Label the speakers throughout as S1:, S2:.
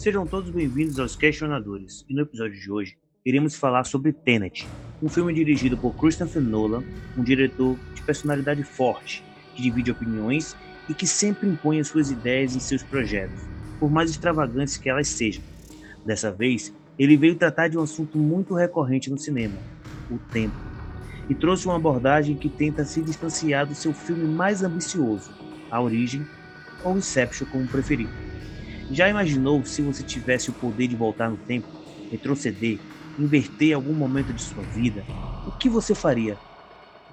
S1: Sejam todos bem-vindos aos Questionadores, e no episódio de hoje iremos falar sobre Tenet, um filme dirigido por Christopher Nolan, um diretor de personalidade forte, que divide opiniões e que sempre impõe as suas ideias em seus projetos, por mais extravagantes que elas sejam. Dessa vez, ele veio tratar de um assunto muito recorrente no cinema, o tempo, e trouxe uma abordagem que tenta se distanciar do seu filme mais ambicioso, A Origem, ou Inception como preferido. Já imaginou se você tivesse o poder de voltar no tempo, retroceder, inverter algum momento de sua vida? O que você faria?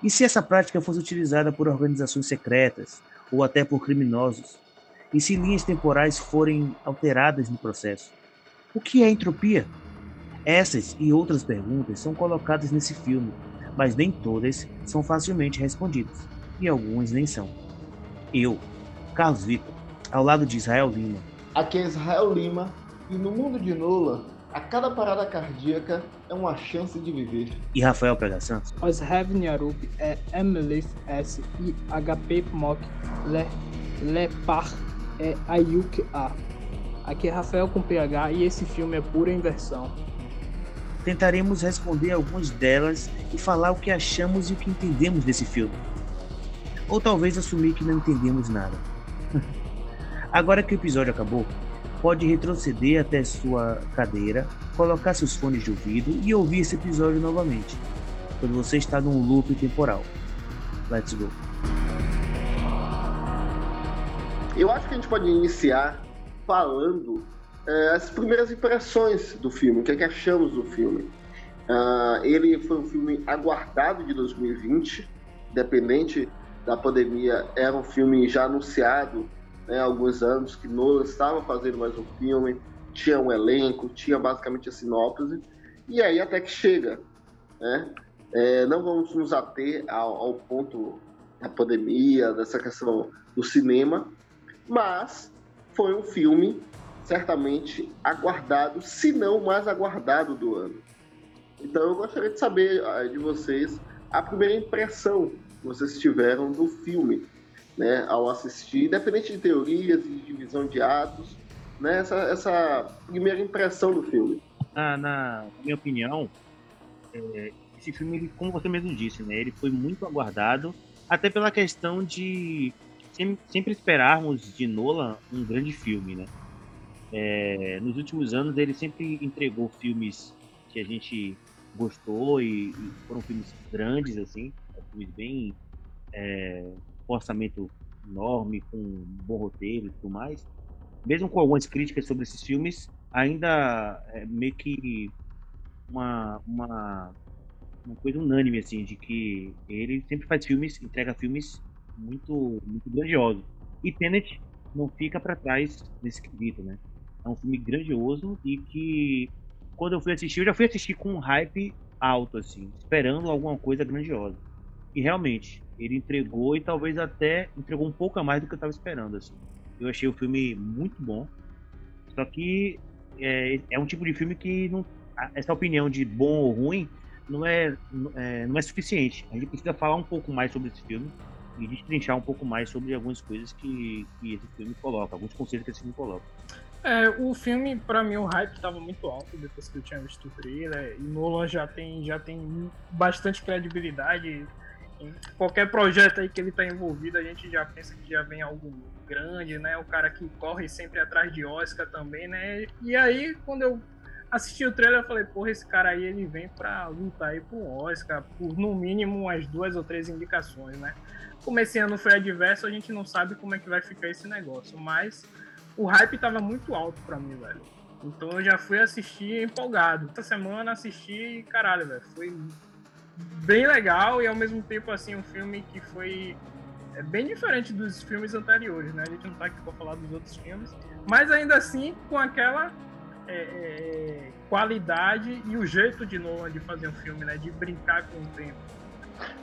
S1: E se essa prática fosse utilizada por organizações secretas ou até por criminosos? E se linhas temporais forem alteradas no processo? O que é entropia? Essas e outras perguntas são colocadas nesse filme, mas nem todas são facilmente respondidas, e algumas nem são. Eu, Carlos Vitor, ao lado de Israel Lima.
S2: Aqui é Israel Lima, e no mundo de Nola, a cada parada cardíaca é uma chance de viver.
S1: E Rafael Pega Santos.
S3: Osrev Nyarup é Emily S e HP Mok Le, Lepar é Ayuk A. Aqui é Rafael com PH e esse filme é pura inversão.
S1: Tentaremos responder algumas delas e falar o que achamos e o que entendemos desse filme. Ou talvez assumir que não entendemos nada. Agora que o episódio acabou, pode retroceder até sua cadeira, colocar seus fones de ouvido e ouvir esse episódio novamente, quando você está num loop temporal. Let's go.
S2: Eu acho que a gente pode iniciar falando é, as primeiras impressões do filme, o que, é que achamos do filme. Uh, ele foi um filme aguardado de 2020, independente da pandemia, era um filme já anunciado né, alguns anos que Nolan estava fazendo mais um filme, tinha um elenco, tinha basicamente a sinopse, e aí até que chega. Né? É, não vamos nos ater ao, ao ponto da pandemia, dessa questão do cinema, mas foi um filme certamente aguardado, se não mais aguardado do ano. Então eu gostaria de saber ah, de vocês a primeira impressão que vocês tiveram do filme, né, ao assistir, independente de teorias e divisão de atos, né, essa, essa primeira impressão do filme.
S1: Na, na minha opinião, é, esse filme, ele, como você mesmo disse, né, ele foi muito aguardado, até pela questão de sempre, esperarmos de Nolan um grande filme, né? É, nos últimos anos ele sempre entregou filmes que a gente gostou e, e foram filmes grandes, assim, filmes bem é, com orçamento enorme, com um bom roteiro e tudo mais. Mesmo com algumas críticas sobre esses filmes, ainda é meio que uma, uma, uma coisa unânime, assim, de que ele sempre faz filmes, entrega filmes muito, muito grandiosos. E Tenet não fica para trás nesse quesito, né? É um filme grandioso e que quando eu fui assistir, eu já fui assistir com um hype alto, assim, esperando alguma coisa grandiosa. E realmente, ele entregou e talvez até entregou um pouco a mais do que eu estava esperando, assim. Eu achei o filme muito bom. Só que é, é um tipo de filme que não, essa opinião de bom ou ruim não é, é, não é suficiente. A gente precisa falar um pouco mais sobre esse filme e destrinchar um pouco mais sobre algumas coisas que, que esse filme coloca, alguns conceitos que esse filme coloca.
S3: É, o filme, para mim, o hype estava muito alto depois que eu tinha visto o trailer. E Nolan já tem, já tem bastante credibilidade. Qualquer projeto aí que ele está envolvido, a gente já pensa que já vem algo grande, né? O cara que corre sempre atrás de Oscar também, né? E aí, quando eu assisti o trailer, eu falei, porra, esse cara aí ele vem para lutar aí por Oscar, por no mínimo umas duas ou três indicações, né? Como esse ano foi adverso, a gente não sabe como é que vai ficar esse negócio, mas o hype tava muito alto pra mim, velho. Então eu já fui assistir empolgado. Essa semana assisti e caralho, velho. Foi bem legal e ao mesmo tempo, assim, um filme que foi é bem diferente dos filmes anteriores, né? A gente não tá aqui pra falar dos outros filmes. Mas ainda assim, com aquela é, é, qualidade e o jeito de Nolan de fazer um filme, né? De brincar com o tempo.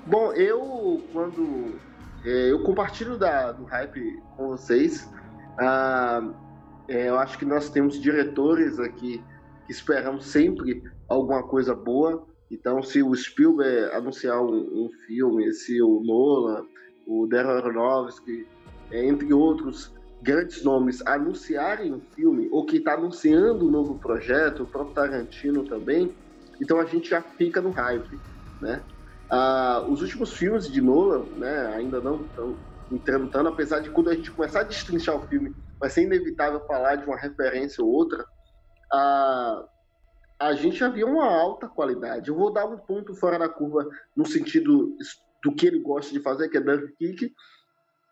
S2: Bom, eu quando é, eu compartilho da, do hype com vocês. Ah, é, eu acho que nós temos diretores aqui que esperamos sempre alguma coisa boa. Então, se o Spielberg anunciar um, um filme, se o Nolan, o Darren Aronofsky, entre outros, grandes nomes anunciarem um filme, ou que está anunciando um novo projeto, o próprio Tarantino também, então a gente já fica no hype, né? Ah, os últimos filmes de Nolan, né, ainda não estão entrando tanto, apesar de quando a gente começar a destrinchar o filme, vai ser inevitável falar de uma referência ou outra, ah, a gente já uma alta qualidade. Eu vou dar um ponto fora da curva no sentido do que ele gosta de fazer, que é Dunkirk,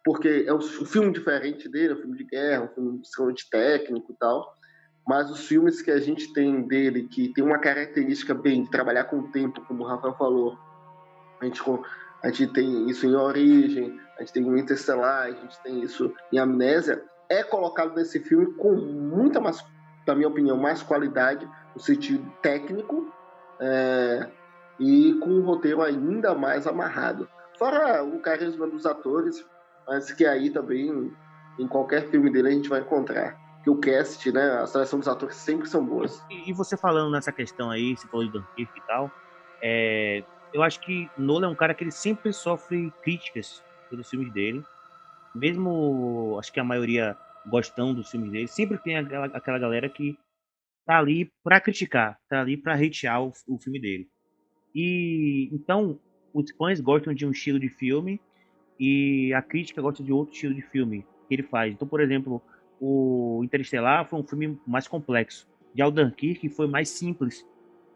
S2: porque é um filme diferente dele, é um filme de guerra, um filme extremamente técnico e tal, mas os filmes que a gente tem dele, que tem uma característica bem de trabalhar com o tempo, como o Rafael falou, a gente, a gente tem isso em Origem, a gente tem em Interstellar, a gente tem isso em Amnésia, é colocado nesse filme com muita mais, na minha opinião, mais qualidade no sentido técnico é, e com um roteiro ainda mais amarrado. Fora o carisma dos atores, mas que aí também em qualquer filme dele a gente vai encontrar. Que o cast, né, a seleção dos atores sempre são boas.
S1: E, e você falando nessa questão aí, você falou de Dunkirk e tal, é, eu acho que Nolan é um cara que ele sempre sofre críticas pelos filmes dele. Mesmo, acho que a maioria gostando dos filmes dele, sempre tem aquela, aquela galera que tá ali para criticar, tá ali para hatear o, o filme dele. E então os fãs gostam de um estilo de filme e a crítica gosta de outro estilo de filme que ele faz. Então, por exemplo, o Interestelar foi um filme mais complexo. Já o Dunkirk foi mais simples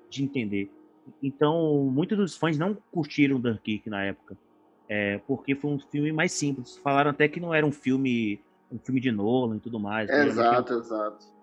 S1: de entender. Então, muitos dos fãs não curtiram Dunkirk na época, é, porque foi um filme mais simples. Falaram até que não era um filme, um filme de Nolan e tudo mais.
S2: Exato, exato.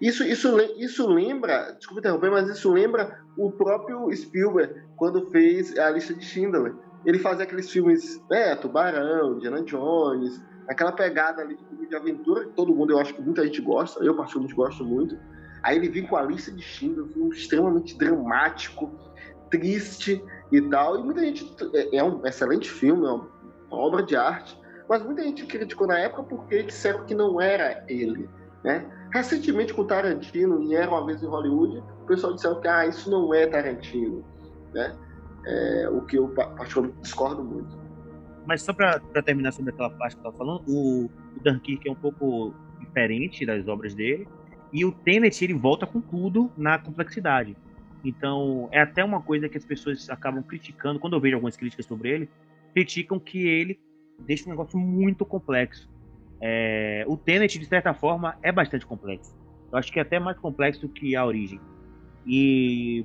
S2: Isso, isso, isso lembra, desculpa interromper, mas isso lembra o próprio Spielberg quando fez a lista de Schindler. Ele fazia aqueles filmes, né, Tubarão, Diana Jones, aquela pegada ali de de aventura que todo mundo, eu acho que muita gente gosta, eu particularmente gosto muito. Aí ele vem com a lista de Schindler, um filme extremamente dramático, triste e tal. E muita gente. É, é um excelente filme, é uma obra de arte, mas muita gente criticou na época porque disseram que não era ele. Né? Recentemente, com Tarantino, em Era Uma Vez em Hollywood, o pessoal disseram que ah, isso não é Tarantino. Né? É, o que eu particularmente discordo muito.
S1: Mas só para terminar sobre aquela parte que eu estava falando, o, o Dunkirk é um pouco diferente das obras dele, e o Tenet ele volta com tudo na complexidade. Então, é até uma coisa que as pessoas acabam criticando, quando eu vejo algumas críticas sobre ele, criticam que ele deixa um negócio muito complexo. É, o Tenet, de certa forma, é bastante complexo. Eu acho que é até mais complexo que a origem. E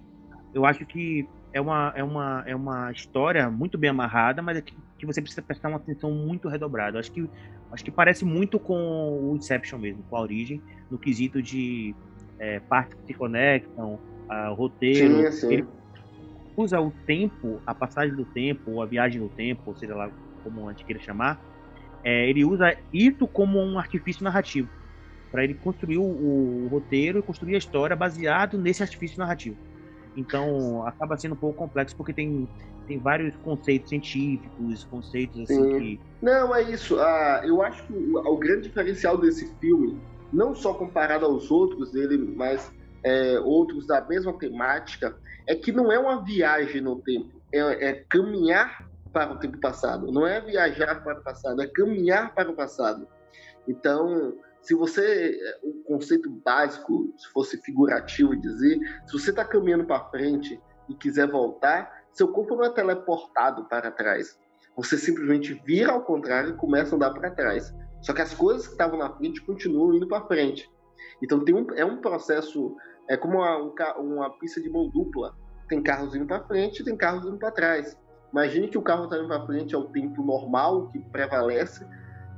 S1: eu acho que é uma, é uma, é uma história muito bem amarrada, mas é que, que você precisa prestar uma atenção muito redobrada. Eu acho que, acho que parece muito com o Inception mesmo, com a origem, no quesito de é, partes que se conectam, a, roteiro.
S2: Sim, sim. Ele
S1: usa o tempo, a passagem do tempo, ou a viagem no tempo, ou seja lá como a gente queira chamar, é, ele usa isso como um artifício narrativo para ele construir o, o, roteiro e construir a história baseado nesse artifício narrativo. Então acaba sendo um pouco complexo porque tem, tem vários conceitos científicos, conceitos assim Sim. que.
S2: Não, é isso. Ah, eu acho que o, o, grande diferencial desse filme, não só comparado aos outros dele, mas é, outros da mesma temática, é que não é uma viagem no tempo, é, é caminhar para o tempo passado. Não é viajar para o passado, é caminhar para o passado. Então, se você, o conceito básico, se fosse figurativo dizer, se você está caminhando para frente e quiser voltar, seu corpo não é teleportado para trás. Você simplesmente vira ao contrário e começa a andar para trás. Só que as coisas que estavam na frente continuam indo para frente. Então tem um, é um processo, é como uma, uma pista de mão dupla. Tem carros indo para frente, tem carros indo para trás. Imagine que o carro está indo para frente é o tempo normal que prevalece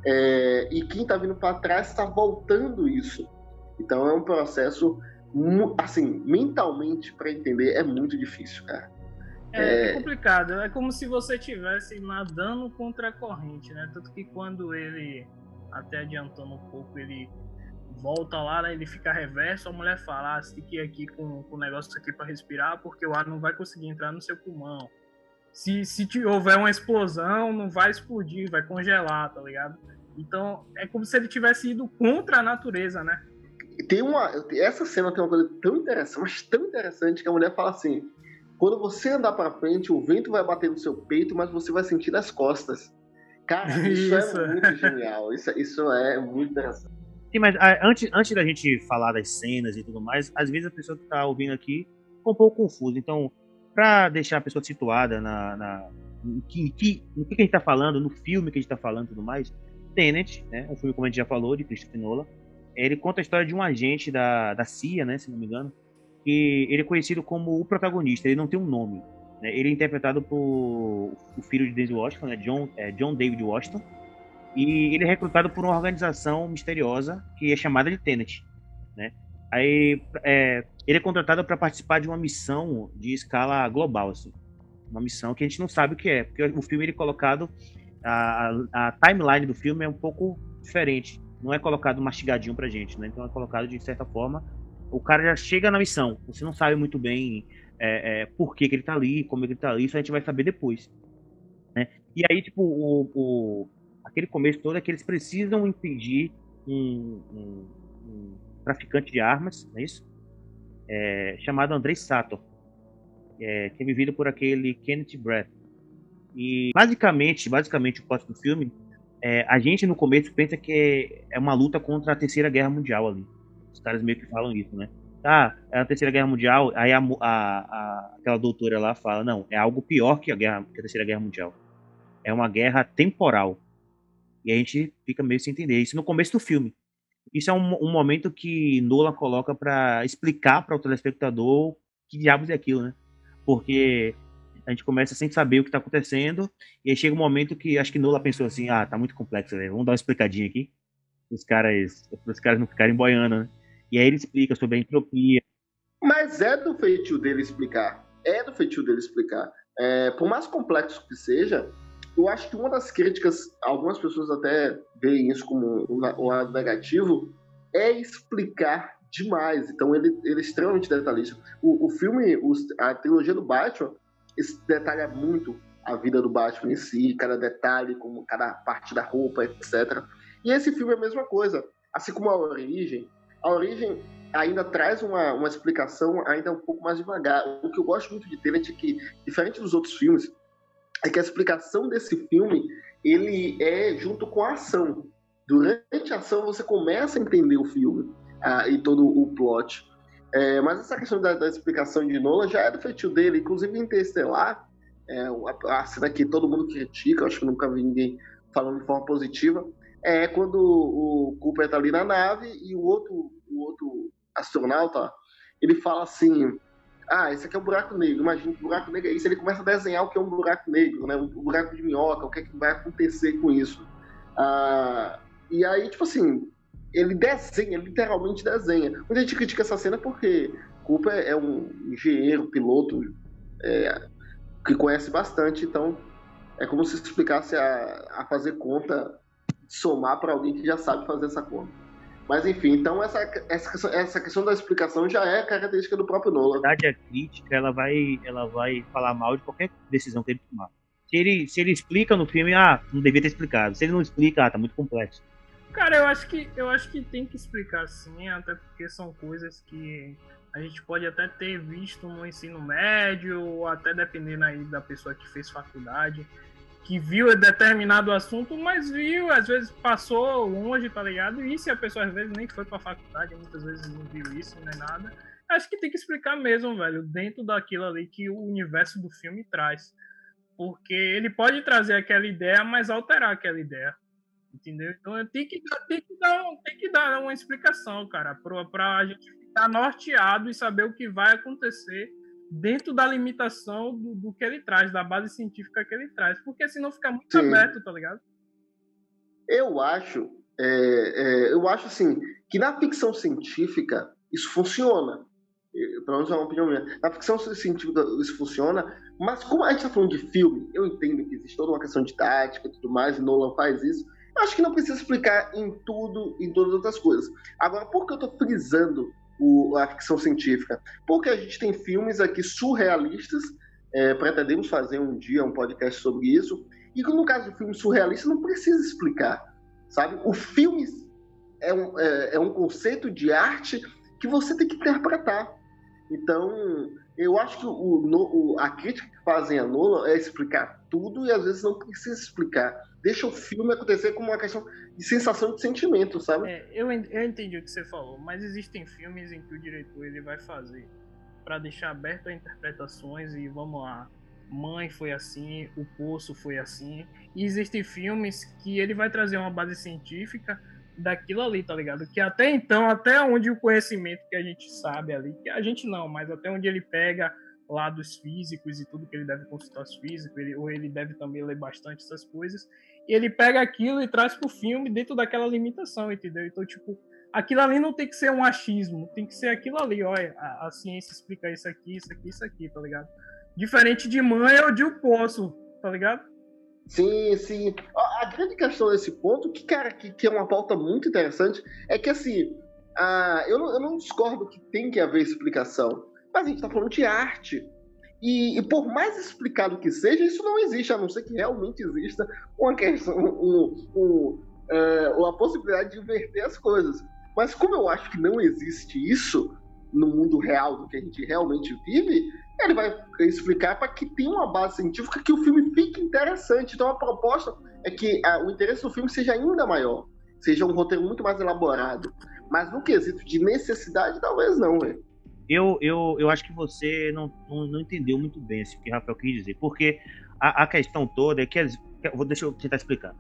S2: é, e quem está vindo para trás está voltando isso. Então é um processo assim mentalmente para entender é muito difícil, cara.
S3: É, é, é, complicado. É como se você estivesse nadando contra a corrente, né? Tanto que quando ele até adiantando um pouco ele volta lá, né, ele fica reverso, a mulher fala, ah, você tem que ir aqui com, com o negócio aqui para respirar, porque o ar não vai conseguir entrar no seu pulmão se, se houver uma explosão, não vai explodir, vai congelar, tá ligado? Então, é como se ele tivesse ido contra a natureza, né?
S2: Tem uma, essa cena tem uma coisa tão interessante, mas tão interessante, que a mulher fala assim: quando você andar para frente, o vento vai bater no seu peito, mas você vai sentir nas costas. Cara, isso, é isso. é muito genial. Isso, isso é muito interessante.
S1: Sim, mas ah, antes, antes da gente falar das cenas e tudo mais, às vezes a pessoa que está ouvindo aqui fica um pouco confusa. Então, para deixar a pessoa situada na, na no, que, que, no que a gente está falando, no filme que a gente está falando e tudo mais, Tenet, né, um filme como a gente já falou, de Christopher Nolan, ele conta a história de um agente da, da CIA, né, se não me engano, que ele é conhecido como o protagonista, ele não tem um nome. Né, ele é interpretado por o filho de Denzel Washington, né, John, é, John David Washington, e ele é recrutado por uma organização misteriosa que é chamada de Tenet. Né? Aí é, ele é contratado para participar de uma missão de escala global, assim. Uma missão que a gente não sabe o que é, porque o filme ele é colocado a, a, timeline do filme é um pouco diferente. Não é colocado mastigadinho pra gente, né? Então é colocado de certa forma. O cara já chega na missão. Você não sabe muito bem é, é, por que, que ele tá ali, como ele tá ali, isso a gente vai saber depois. Né? E aí, tipo, o, o, aquele começo todo é que eles precisam impedir um, um, um traficante de armas, não é isso? É, chamado Andrei Sator, é, que é vivido por aquele Kenneth Brett. E basicamente, basicamente o plot do filme, é, a gente no começo pensa que é uma luta contra a Terceira Guerra Mundial ali. Os caras meio que falam isso, né? Tá, é a Terceira Guerra Mundial, aí a, a, a, aquela doutora lá fala, não, é algo pior que a, guerra, que a Terceira Guerra Mundial. É uma guerra temporal. E a gente fica meio sem entender. Isso no começo do filme. Isso é um, um momento que Nola coloca para explicar para o telespectador que diabos é aquilo, né? Porque a gente começa sem saber o que está acontecendo, e aí chega um momento que acho que Nola pensou assim: ah, tá muito complexo, vamos dar uma explicadinha aqui, os caras, os caras não ficarem boiando, né? E aí ele explica sobre a entropia.
S2: Mas é do feitio dele explicar. É do feitio dele explicar. É, por mais complexo que seja, eu acho que uma das críticas, algumas pessoas até veem isso como um, lado negativo, é explicar demais. Então ele, ele é extremamente detalhista. O, o filme, a trilogia do Batman, detalha muito a vida do Batman em si, cada detalhe, como cada parte da roupa, etc. E esse filme é a mesma coisa. Assim como a origem, a origem ainda traz uma, uma explicação ainda um pouco mais devagar. O que eu gosto muito de Tenet é que, diferente dos outros filmes, é que a explicação desse filme ele é junto com a ação. Durante a ação você começa a entender o filme ah, e todo o plot. É, mas essa questão da, da, explicação de Nolan já é do feitio dele, inclusive em Interstellar, é, a, a cena que todo mundo critica, acho que nunca vi ninguém falando de forma positiva, é quando o Cooper está ali na nave e o outro, o outro astronauta, ele fala assim, ah, esse aqui é um buraco negro, imagina que buraco negro é isso, ele começa a desenhar o que é um buraco negro, né, um buraco de minhoca, o que, é que vai acontecer com isso. Ah, e aí, tipo assim, ele desenha, literalmente desenha. Muita gente critica essa cena porque Cooper é um engenheiro, piloto, é, que conhece bastante, então é como se explicasse a, a fazer conta, somar para alguém que já sabe fazer essa conta. Mas enfim, então essa, essa, essa questão da explicação já é característica do próprio Nolan.
S1: Na verdade, a crítica ela vai, ela vai falar mal de qualquer decisão que ele tomar. Se ele, se ele explica no filme, ah, não devia ter explicado. Se ele não explica, ah, tá muito complexo.
S3: Cara, eu acho que eu acho que tem que explicar sim, até porque são coisas que a gente pode até ter visto no ensino médio, ou até dependendo aí da pessoa que fez faculdade que viu determinado assunto, mas viu, às vezes passou longe, tá ligado? E se a pessoa às vezes nem foi pra faculdade, muitas vezes não viu isso nem nada. Acho que tem que explicar mesmo, velho, dentro daquilo ali que o universo do filme traz. Porque ele pode trazer aquela ideia, mas alterar aquela ideia. Entendeu? Então tem que, tem que, dar, que dar uma explicação, cara, pra, pra gente ficar norteado e saber o que vai acontecer dentro da limitação do, do, que ele traz, da base científica que ele traz, porque senão fica muito Sim. aberto, tá ligado?
S2: Eu acho, é, é, eu acho assim, que na ficção científica isso funciona. Pelo menos é uma opinião minha. Na ficção científica isso funciona, mas como a gente está falando de filme, eu entendo que existe toda uma questão de tática e tudo mais, e Nolan faz isso. Eu acho que não precisa explicar em tudo, em todas as outras coisas. Agora, por que eu estou frisando o, a ficção científica? Porque a gente tem filmes aqui surrealistas, é, pretendemos fazer um dia um podcast sobre isso, e no caso do filme surrealista não precisa explicar, sabe? O filme é um, é, é um conceito de arte que você tem que interpretar. Então, eu acho que o, o, a crítica que fazem a Nolan é explicar tudo e às vezes não precisa explicar. Deixa o filme acontecer como uma questão de sensação de sentimento, sabe?
S3: É, eu, eu entendi o que você falou, mas existem filmes em que o diretor ele vai fazer para deixar aberto a interpretações e vamos lá, Mãe foi assim, O Poço foi assim. E existem filmes que ele vai trazer uma base científica daquilo ali, tá ligado? Que até então, até onde o conhecimento que a gente sabe ali, que a gente não, mas até onde ele pega lá dos físicos e tudo que ele deve consultar os físicos, ele, ou ele deve também ler bastante essas coisas, e ele pega aquilo e traz pro filme dentro daquela limitação, entendeu? Então, tipo, aquilo ali não tem que ser um achismo, tem que ser aquilo ali, olha, a, a ciência explica isso aqui, isso aqui, isso aqui, tá ligado? Diferente de mãe ou de um poço, tá ligado?
S2: Sim, sim. A, grande questão desse ponto, que, cara, que, que, é uma pauta muito interessante, é que assim, a, eu, não, eu não discordo que tem que haver explicação, mas a gente tá falando de arte. E, e, por mais explicado que seja, isso não existe, a não ser que realmente exista uma questão, um, um, é, uma possibilidade de inverter as coisas. Mas como eu acho que não existe isso no mundo real do que a gente realmente vive, ele vai explicar para que tenha uma base científica que o filme fique interessante. Então a proposta é que a, o interesse do filme seja ainda maior, seja um roteiro muito mais elaborado. Mas no quesito de necessidade, talvez não, velho.
S1: Eu, eu, eu acho que você não, não, não, entendeu muito bem o que o Rafael quis dizer. Porque a, a questão toda é que. Vou, deixa eu tentar explicar.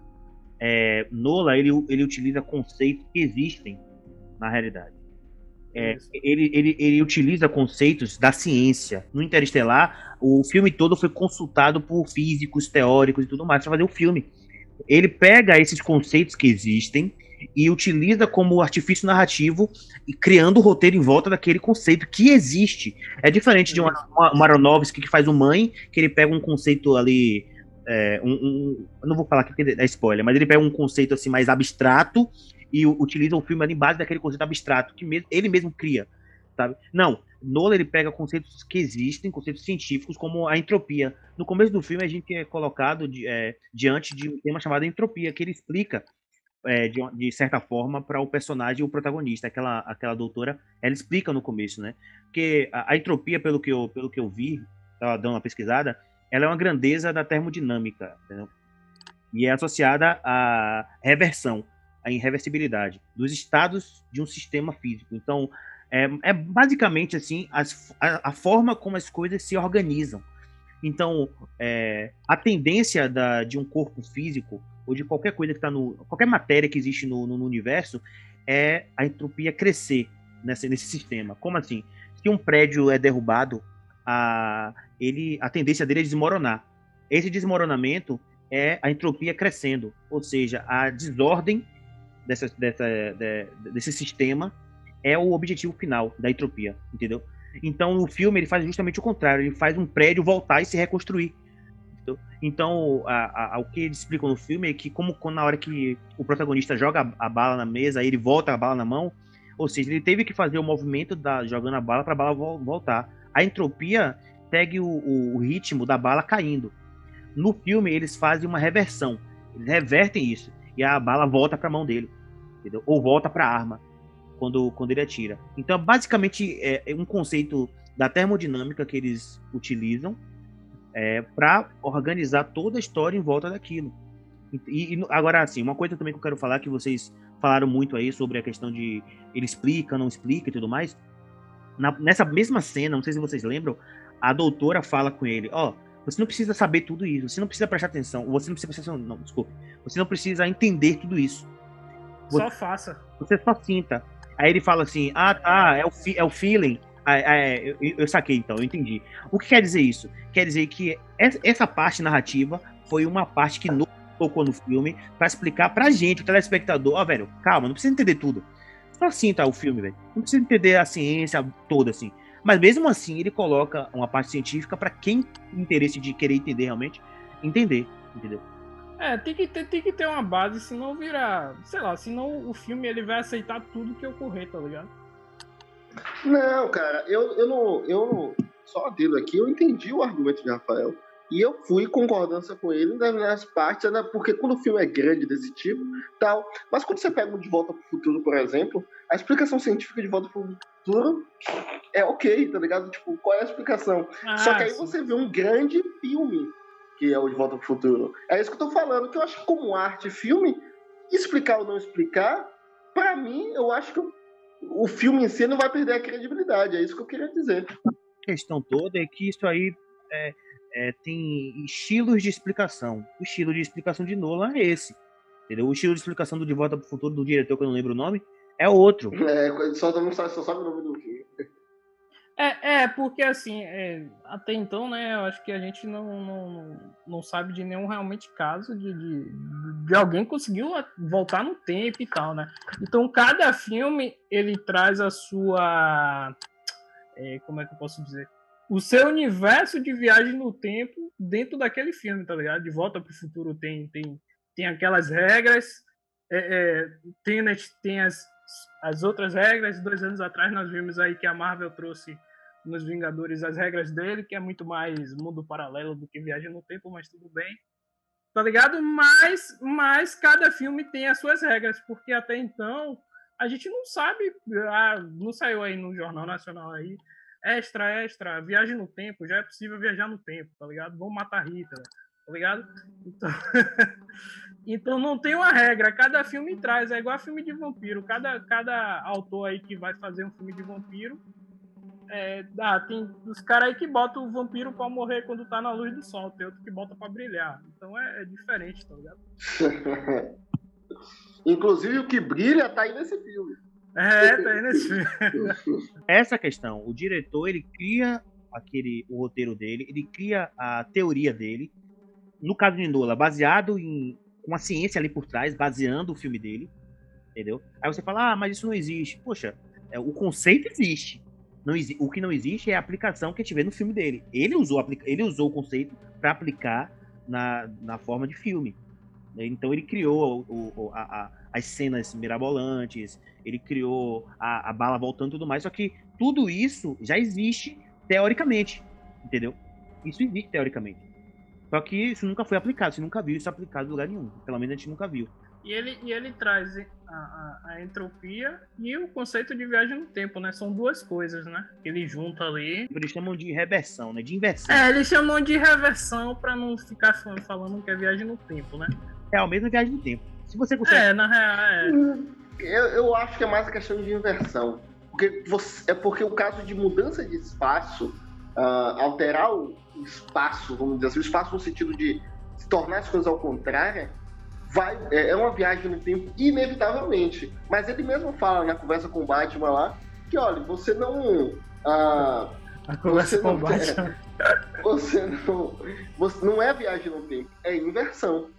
S1: É, Nola ele, ele utiliza conceitos que existem na realidade. É, ele, ele, ele utiliza conceitos da ciência. No Interestelar, o filme todo foi consultado por físicos, teóricos e tudo mais para fazer o filme. Ele pega esses conceitos que existem e utiliza como artifício narrativo e criando o roteiro em volta daquele conceito que existe. É diferente de uma Aronofsky que faz o Mãe, que ele pega um conceito ali é, um, um, não vou falar aqui porque é spoiler, mas ele pega um conceito assim mais abstrato e utiliza o filme ali em base daquele conceito abstrato que mesmo, ele mesmo cria, sabe? Não, Nolan ele pega conceitos que existem, conceitos científicos como a entropia. No começo do filme a gente é colocado de, é, diante de um tema chamado entropia que ele explica é, de, de, certa forma para o personagem, o protagonista, aquela aquela doutora, ela explica no começo, né? Que a, a entropia, pelo que eu pelo que eu vi, tava dando uma pesquisada, ela é uma grandeza da termodinâmica, entendeu? E é associada à reversão a irreversibilidade dos estados de um sistema físico. Então, é, é basicamente assim as, a, a, forma como as coisas se organizam. Então, é, a tendência da, de um corpo físico ou de qualquer coisa que está no qualquer matéria que existe no, no, universo é a entropia crescer nessa, nesse sistema. Como assim? Se um prédio é derrubado, a, ele, a tendência dele é desmoronar. Esse desmoronamento é a entropia crescendo, ou seja, a desordem dessa, dessa, de, desse sistema é o objetivo final da entropia, entendeu? Então o filme ele faz justamente o contrário, ele faz um prédio voltar e se reconstruir. Entendeu? Então a, a, o que eles explicam no filme é que como na hora que o protagonista joga a, a bala na mesa, ele volta a bala na mão, ou seja, ele teve que fazer o movimento da jogando a bala para a bala voltar. A entropia segue o, o ritmo da bala caindo. No filme eles fazem uma reversão, eles revertem isso e a bala volta para a mão dele entendeu? Ou volta para a arma quando, quando ele atira. Então, basicamente, é, é um conceito da termodinâmica que eles utilizam é, para organizar toda a história em volta daquilo. E, e, agora, assim, uma coisa também que eu quero falar que vocês falaram muito aí sobre a questão de ele explica, não explica e tudo mais. Na, nessa mesma cena, não sei se vocês lembram, a doutora fala com ele, ó, oh, você não precisa saber tudo isso, você não precisa prestar atenção, você não precisa prestar atenção, não, desculpa, você não precisa entender tudo isso.
S3: Você, só faça.
S1: Você só sinta. Aí ele fala assim: ah, tá, é o, é o feeling. Ah, é, eu, eu, saquei então, eu entendi. O que quer dizer isso? Quer dizer que essa parte narrativa foi uma parte que não tocou no filme para explicar pra gente, o telespectador, ó, oh, velho, calma, não precisa entender tudo. Só sinta o filme, velho. Não precisa entender a ciência toda, assim. Mas mesmo assim, ele coloca uma parte científica para quem tem interesse de querer entender realmente, entender, entendeu?
S3: É, tem que, ter, tem que ter uma base, senão virar. Sei lá, senão o filme ele vai aceitar tudo que ocorrer, tá ligado?
S2: Não, cara, eu, eu não. Eu só dedo aqui, eu entendi o argumento de Rafael. E eu fui em concordância com ele em determinadas partes, né? porque quando o filme é grande desse tipo, tal. Mas quando você pega um De Volta para o Futuro, por exemplo, a explicação científica de Volta para o Futuro é ok, tá ligado? Tipo, qual é a explicação?
S3: Ah,
S2: Só que aí
S3: sim.
S2: você vê um grande filme, que é o De Volta pro Futuro. É isso que eu tô falando, que eu acho que como arte, filme, explicar ou não explicar, pra mim, eu acho que o filme em si não vai perder a credibilidade. É isso que eu queria dizer.
S1: A questão toda é que isso aí é, é, tem estilos de explicação. O estilo de explicação de Nolan é esse. Entendeu? O estilo de explicação do De Volta pro Futuro do diretor, que eu não lembro o nome, é outro.
S2: É, só não sabe, só sabe o nome do filme.
S3: É, é, porque assim, é, até então, né, eu acho que a gente não, não, não sabe de nenhum realmente caso de, de, de alguém conseguiu voltar no tempo e tal, né? Então, cada filme, ele traz a sua. é, como é que eu posso dizer? O seu universo de viagem no tempo dentro daquele filme, tá ligado? De Volta pro Futuro tem, tem, tem aquelas regras, é, é, Tenet tem as, as outras regras. Dois anos atrás nós vimos aí que a Marvel trouxe nos Vingadores as regras dele, que é muito mais mundo paralelo do que viagem no tempo, mas tudo bem. Tá ligado? Mas, mas cada filme tem as suas regras, porque até então a gente não sabe, ah, não saiu aí no Jornal Nacional aí, extra, extra, viagem no tempo, já é possível viajar no tempo, tá ligado? Vamos matar Hitler, tá ligado? Então, então não tem uma regra, cada filme traz, é igual filme de vampiro, cada, cada autor aí que vai fazer um filme de vampiro, é, ah, tem os caras aí que botam o vampiro pra morrer quando tá na luz do sol, tem outro que bota pra brilhar, então é, é diferente, tá ligado?
S2: Inclusive, o que brilha tá aí nesse filme.
S3: É, tá aí nesse filme.
S1: Essa questão, o diretor ele cria aquele o roteiro dele, ele cria a teoria dele. No caso de Nola, baseado em com a ciência ali por trás, baseando o filme dele, entendeu? Aí você fala, ah, mas isso não existe. Poxa, é, o conceito existe. Não o que não existe é a aplicação que a gente vê no filme dele. Ele usou, ele usou o conceito para aplicar na, na forma de filme. Então ele criou o- o- a- a- as cenas mirabolantes, ele criou a, a bala voltando e tudo mais, só que tudo isso já existe teoricamente, entendeu? Isso existe teoricamente. Só que isso nunca foi aplicado, você nunca viu isso aplicado em lugar nenhum. Pelo menos a gente nunca viu.
S3: E ele, e ele traz a, a, a entropia e o conceito de viagem no tempo, né? São duas coisas, né? Ele junta ali.
S1: Eles chamam de reversão, né? De inversão.
S3: É, eles chamam de reversão pra não ficar fal- falando que é viagem no tempo, né?
S1: É a mesma viagem do tempo. Se você consegue.
S3: É, na real, é.
S2: Eu, eu acho que é mais a questão de inversão. Porque você- é porque o caso de mudança de espaço, ah, alterar o o espaço, vamos dizer assim, o espaço no sentido de se tornar as coisas ao contrário, vai, é, é uma viagem no tempo, inevitavelmente. Mas ele mesmo fala na conversa com o Batman lá, que olha, você não. ah,
S3: A conversa
S2: Você
S3: com o
S2: não-
S3: Batman.
S2: você não. Você não é viagem no tempo, é inversão.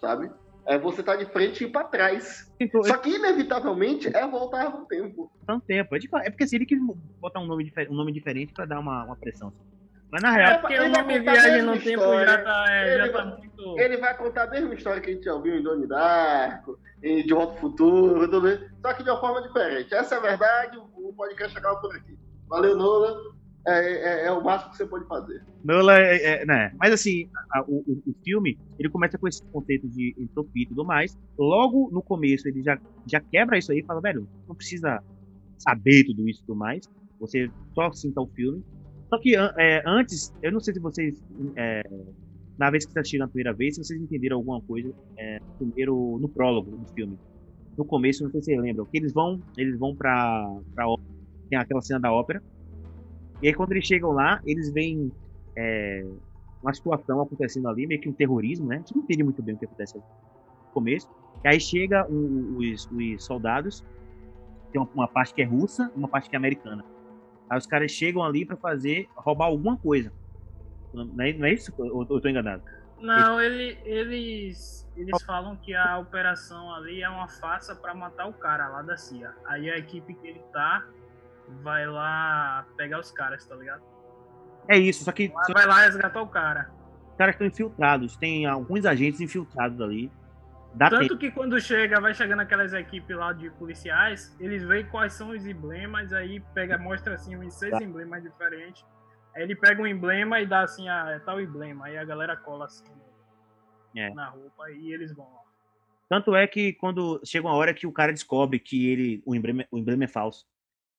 S2: Sabe? É você tá de frente e ir pra trás.
S1: Então,
S2: Só que, inevitavelmente, é voltar no tempo.
S1: tanto tempo. É, é porque se ele quis botar um nome, um nome diferente pra dar uma, uma pressão. Mas na real,
S3: porque
S2: ele
S3: o nome viagem no tempo já tá, é,
S2: Ele
S3: já tá
S2: vai-
S3: muito.
S2: Ele vai contar a mesma história que a gente já ouviu em Doni Darko, em De Volta ao Futuro, tudo isso, só que de uma forma diferente. Essa é a verdade, o podcast acaba por aqui. Valeu, Nola. É, é- é o máximo que você pode fazer.
S1: Nola é, é- né? Mas assim, a- o, o- o filme, ele começa com esse conceito de entropia e tudo mais. Logo no começo, ele já, já quebra isso aí e fala, velho, não precisa saber tudo isso e tudo mais. Você só sinta o filme. Só que é, antes, eu não sei se vocês, é, na vez que vocês assistiram a primeira vez, se vocês entenderam alguma coisa, é, primeiro no prólogo do filme. No começo, não sei se vocês lembram, que eles vão, eles vão pra, pra ópera, tem aquela cena da ópera, e aí quando eles chegam lá, eles veem é, uma situação acontecendo ali, meio que um terrorismo, né? A gente não entende muito bem o que acontece no começo. E aí chega um- os, os soldados, tem uma parte que é russa uma parte que é americana. Aí os caras chegam ali pra fazer, roubar alguma coisa. Não é, não é isso? Ou eu tô enganado?
S3: Não, ele, eles, eles falam que a operação ali é uma farsa pra matar o cara lá da CIA. Aí a equipe que ele tá vai lá pegar os caras, tá ligado?
S1: É isso, só que só
S3: Vai lá resgatar o cara.
S1: os caras estão infiltrados, tem alguns agentes infiltrados ali. Dá
S3: Tanto
S1: tempo.
S3: que quando chega, vai chegando aquelas equipes lá de policiais, eles veem quais são os emblemas, aí pega, mostra assim uns seis
S1: Tá.
S3: emblemas diferentes. Aí ele pega um emblema e dá assim, ah, é tal emblema. Aí a galera cola assim
S1: É.
S3: na roupa e eles vão lá.
S1: Tanto é que quando chega uma hora que o cara descobre que ele o emblema, o emblema é falso.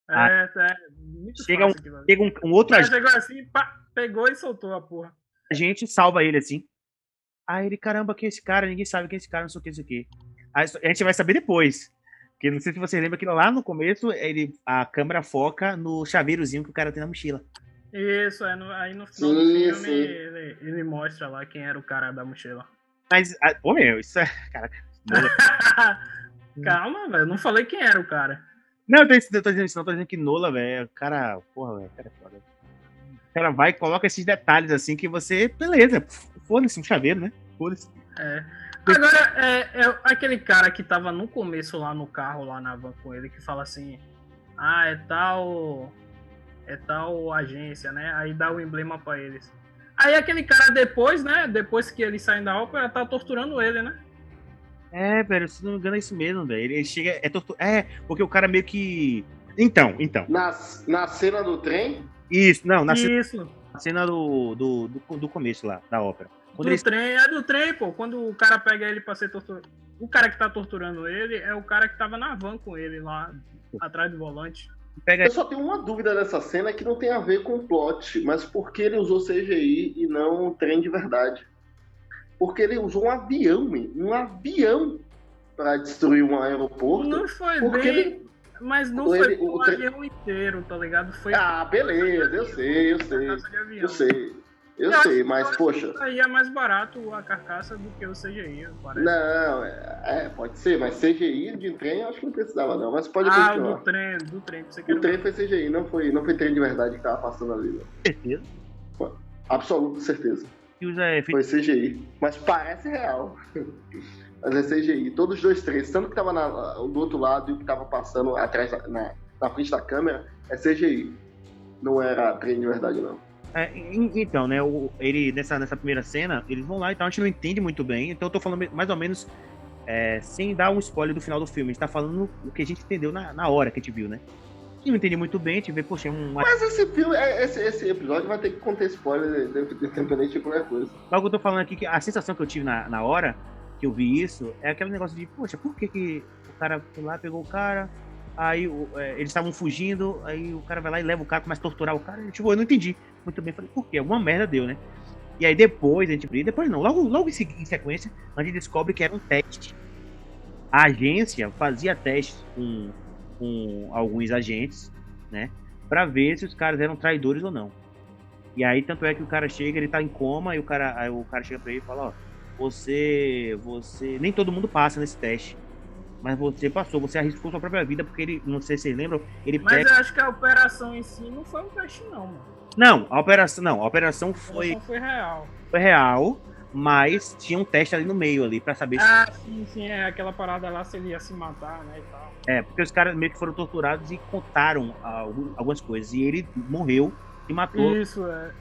S3: Ah, é, é. Muito
S1: chega um, chega um, um outro
S3: agente. Chegou assim, pá, pegou e soltou a porra.
S1: A gente salva ele assim. Aí ele, caramba, quem é esse cara? Ninguém sabe quem é esse cara, não sei o que, não sei o que. Aí a gente vai saber depois. Porque não sei se você lembra que lá no começo ele, a câmera foca no chaveirozinho que o cara tem na mochila.
S3: Isso, é no, aí no final sim, do filme ele, ele, mostra lá quem era o cara da mochila.
S1: Mas, pô, meu, isso é. Caraca.
S3: Calma, velho. Não falei quem era o cara.
S1: Não, eu tô, eu tô dizendo isso, não, tô dizendo que Nola, velho. O cara. Porra, velho, o cara é foda. O cara vai e coloca esses detalhes assim que você. Beleza, foda-se, um chaveiro, né? Foda-se.
S3: É. Agora, é, é, aquele cara que tava no começo lá no carro, lá na van com ele, que fala assim: Ah, é tal. É tal agência, né? Aí dá o emblema pra eles. Aí aquele cara depois, né? Depois que eles saem da ópera, tá torturando ele, né?
S1: É, velho, se não me engano é isso mesmo, velho. Ele chega. É, é, porque o cara meio que. Então, então.
S2: Na, na cena do trem?
S1: Isso, não, na
S3: isso.
S1: cena, na cena do, do, do, do começo lá, da ópera.
S3: Quando do trem, é do trem, pô. Quando o cara pega ele pra ser torturado. O cara que tá torturando ele é o cara que tava na van com ele lá, atrás do volante.
S2: Pega... Eu só tenho uma dúvida nessa cena que não tem a ver com o plot, mas por que ele usou CGI e não um trem de verdade? Porque ele usou um avião, um avião para destruir um aeroporto.
S3: Não foi bem, ele... mas não ele, foi o, o avião inteiro, tá ligado? Foi
S2: ah, beleza, eu sei, eu sei. Eu sei. Eu, eu sei, mas poxa.
S3: Aí é mais barato a carcaça do que o CGI,
S2: parece. Não, é, é, pode ser, mas CGI de trem eu acho que não precisava, não. Mas pode
S3: ah, continuar. do trem, do trem. Você
S2: o trem foi CGI, não foi, não foi trem de verdade que tava passando ali. Não.
S1: Certeza?
S2: Absoluta certeza. Foi CGI. Mas parece real. mas é CGI. Todos os dois trens, tanto que tava na, do outro lado e o que tava passando atrás, na, na frente da câmera, é CGI. Não era trem de verdade, não.
S1: É, então, né, o, ele, nessa, nessa primeira cena, eles vão lá, então a gente não entende muito bem, então eu tô falando mais ou menos é, sem dar um spoiler do final do filme, a gente tá falando o que a gente entendeu na, na hora que a gente viu, né? Gente não entendi muito bem, a gente vê, poxa, é um...
S2: Mas esse filme, é, esse, esse episódio vai ter que conter spoiler, independente de qualquer coisa.
S1: Mas o que eu tô falando aqui, que a sensação que eu tive na, na hora que eu vi isso, é aquele negócio de, poxa, por que que o cara foi lá, pegou o cara, Aí é, eles estavam fugindo, aí o cara vai lá e leva o cara, começa a torturar o cara. E, tipo, eu não entendi muito bem. Falei, por quê? Alguma merda deu, né? E aí depois a gente. Depois não, logo, logo em sequência, a gente descobre que era um teste. A agência fazia testes com, com alguns agentes, né? Pra ver se os caras eram traidores ou não. E aí, tanto é que o cara chega, ele tá em coma, e o cara, aí o cara chega pra ele e fala, ó, você. Você. Nem todo mundo passa nesse teste mas você passou, você arriscou sua própria vida, porque ele, não sei se vocês lembram, ele
S3: Mas pega... eu acho que a operação em si não foi um teste, não, mano.
S1: Não, a operação, não, a operação foi.
S3: A operação foi real.
S1: Foi real, mas tinha um teste ali no meio ali para saber
S3: ah, se. Ah, sim, sim, é aquela parada lá se ele ia se matar, né? E tal.
S1: É, porque os caras meio que foram torturados e contaram algumas coisas. E ele morreu e matou.
S3: Isso, é.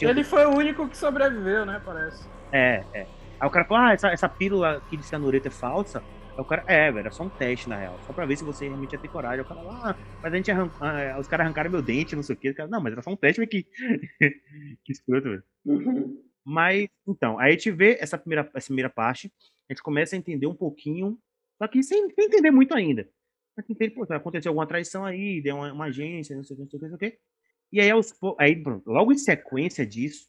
S3: Ele foi o único que sobreviveu, né? Parece.
S1: É, é. Aí o cara falou: ah, essa, essa pílula que de cianureto é falsa o cara, é, velho, era só um teste, na real. Só pra ver se você realmente ia ter coragem. O cara, ah, mas a gente arran... Ah, os caras arrancaram meu dente, não sei o quê. Cara, não, mas era só um teste, que. que escroto, velho. Uhum. Mas, então, aí a gente vê essa primeira, essa primeira parte, a gente começa a entender um pouquinho, só que sem, sem entender muito ainda. A gente entende, pô, aconteceu alguma traição aí, deu uma, uma agência, não sei o que, não sei o que, não sei o que. E aí, aos, aí, logo em sequência disso,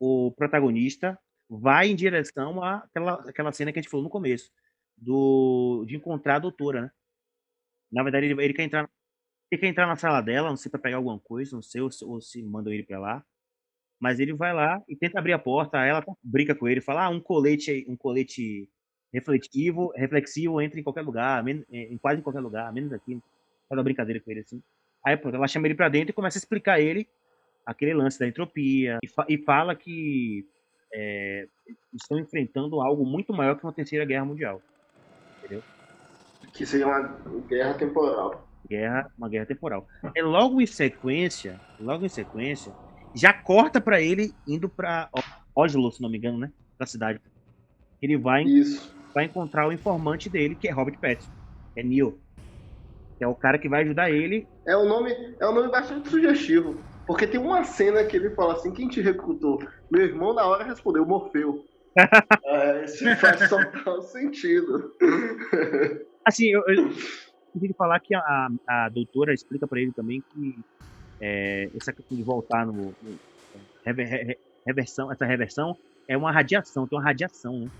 S1: o protagonista vai em direção àquela, àquela cena que a gente falou no começo do de encontrar a doutora, né? Na verdade, ele, ele quer entrar ele quer entrar na sala dela, não sei para pegar alguma coisa, não sei ou, ou se mandam ele para lá. Mas ele vai lá e tenta abrir a porta, ela brinca com ele, fala: "Ah, um colete, um colete refletivo, reflexivo entra em qualquer lugar, em quase em qualquer lugar, menos aqui". Faz uma brincadeira com ele assim. Aí pronto, ela chama ele para dentro e começa a explicar ele aquele lance da entropia e, fa e fala que é, estão enfrentando algo muito maior que uma terceira guerra mundial?
S2: Que seria uma guerra temporal.
S1: Guerra, uma guerra temporal. É logo em sequência, logo em sequência, já corta para ele indo para Oslo, se não me engano, né? Da cidade. Ele vai,
S2: Isso.
S1: vai encontrar o informante dele, que é Robert Pattinson, é Neil. Que é o cara que vai ajudar ele.
S2: É um nome, é um nome bastante sugestivo. Porque tem uma cena que ele fala assim: quem te recrutou? Meu irmão, na hora, respondeu: Morfeu é, isso faz total sentido.
S1: Assim, eu, eu, esqueci de falar que a, a doutora explica para ele também que é, essa questão de voltar no, no rever, reversão, essa reversão é uma radiação, tem uma radiação, né?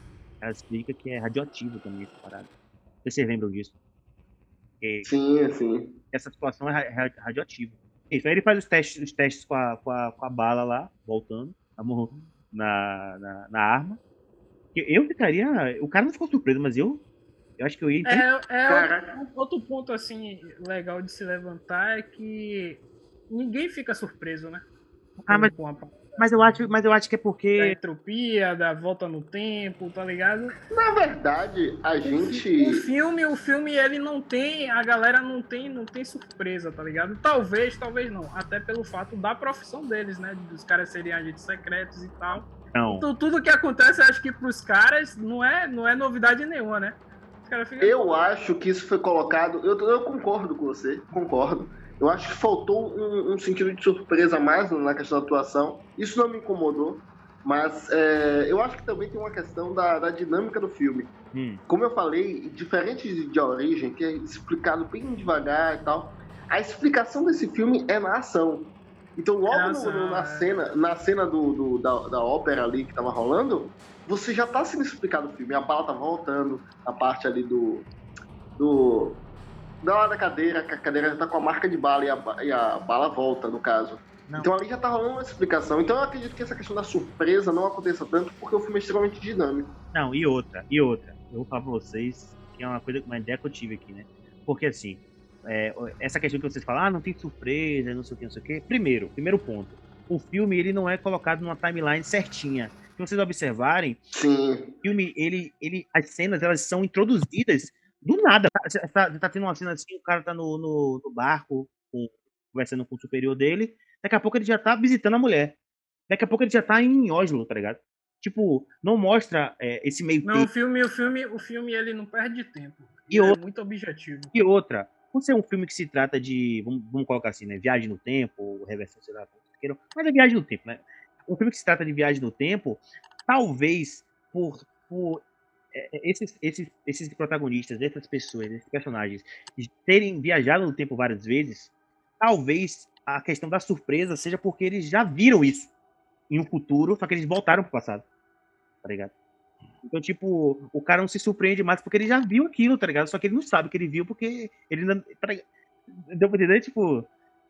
S1: Ela explica que é radioativo também essa parada. Vocês lembram disso.
S2: Porque sim, sim.
S1: Essa situação é radioativa. Aí ele faz os testes, os testes com, a, com, a, com a bala lá, voltando, na, na, na arma. Eu ficaria. O cara não ficou surpreso, mas eu eu acho que eu ia.
S3: É, é outro, outro ponto assim legal de se levantar é que ninguém fica surpreso, né?
S1: Ah, mas, mas, eu acho, mas eu acho que é porque.
S3: Da entropia, da volta no tempo, tá ligado?
S2: Na verdade, a gente.
S3: O filme, o filme, ele não tem. A galera não tem, não tem surpresa, tá ligado? Talvez, talvez não. Até pelo fato da profissão deles, né? Dos caras serem agentes secretos e tal.
S1: Não.
S3: Então tudo que acontece, acho que pros caras não é, não é novidade nenhuma, né?
S2: Eu acho que isso foi colocado. Eu, eu concordo com você, concordo. Eu acho que faltou um, um, sentido de surpresa mais na questão da atuação. Isso não me incomodou, mas é, eu acho que também tem uma questão da, da dinâmica do filme. Hum. Como eu falei, diferente de, de Origem, que é explicado bem devagar e tal, a explicação desse filme é na ação. Então, logo no, no, na é. cena, na cena do, do da, da ópera ali que tava rolando, você já tá sendo explicado o filme. A bala tá voltando, a parte ali do. do da lá da cadeira, que a cadeira já tá com a marca de bala e a, e a bala volta, no caso. Não. Então ali já tá rolando uma explicação. Então eu acredito que essa questão da surpresa não aconteça tanto, porque o filme é extremamente dinâmico.
S1: Não, e outra, e outra. Eu vou falar pra vocês que é uma coisa, uma ideia que eu tive aqui, né? Porque assim, é, essa questão que vocês falam, ah, não tem surpresa, não sei o que, não sei o que. Primeiro, primeiro ponto. O filme ele não é colocado numa timeline certinha se vocês observarem,
S2: Sim.
S1: o filme, ele, ele, as cenas, elas são introduzidas do nada. Você tá, tá, tá, tendo uma cena assim, o cara tá no, no, no barco, com, conversando com o superior dele, daqui a pouco ele já tá visitando a mulher. Daqui a pouco ele já tá em Oslo, tá ligado? Tipo, não mostra é, esse meio
S3: Não, tempo. o filme, o filme, o filme ele não perde tempo. E é outra, muito objetivo.
S1: E outra, por ser um filme que se trata de, vamos, vamos colocar assim, né, viagem no tempo, reversão, sei lá, mas é viagem no tempo, né? Um filme que se trata de viagem no tempo, talvez por, por é, é, esses, esses, esses protagonistas, essas pessoas, esses personagens, terem viajado no tempo várias vezes, talvez a questão da surpresa seja porque eles já viram isso em um futuro, só que eles voltaram pro passado. Tá ligado? Então, tipo, o cara não se surpreende mais porque ele já viu aquilo, tá ligado? Só que ele não sabe que ele viu porque ele não. Tá Deu pra entender? Tipo,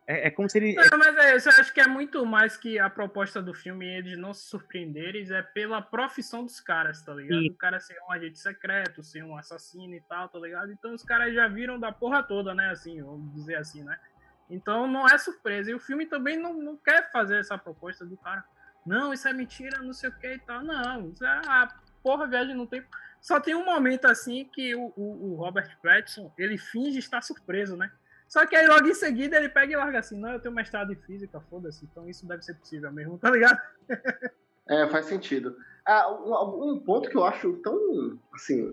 S1: é, é, como se ele.
S3: Não, mas é, eu acho que é muito mais que a proposta do filme eles não se surpreenderem, é pela profissão dos caras, tá ligado? Sim. O cara ser um agente secreto, ser um assassino e tal, tá ligado? Então os caras já viram da porra toda, né? Assim, vamos dizer assim, né? Então não é surpresa. E o filme também não, não quer fazer essa proposta do cara. Não, isso é mentira, não sei o que e tal. Não, isso é a porra viagem não tem. Só tem um momento assim que o, o, o Robert Pattinson ele finge estar surpreso, né? Só que aí logo em seguida ele pega e larga assim, não, eu tenho mestrado em física, foda-se, então isso deve ser possível mesmo, tá ligado?
S2: é, faz sentido. Ah, um, ponto que eu acho tão, assim,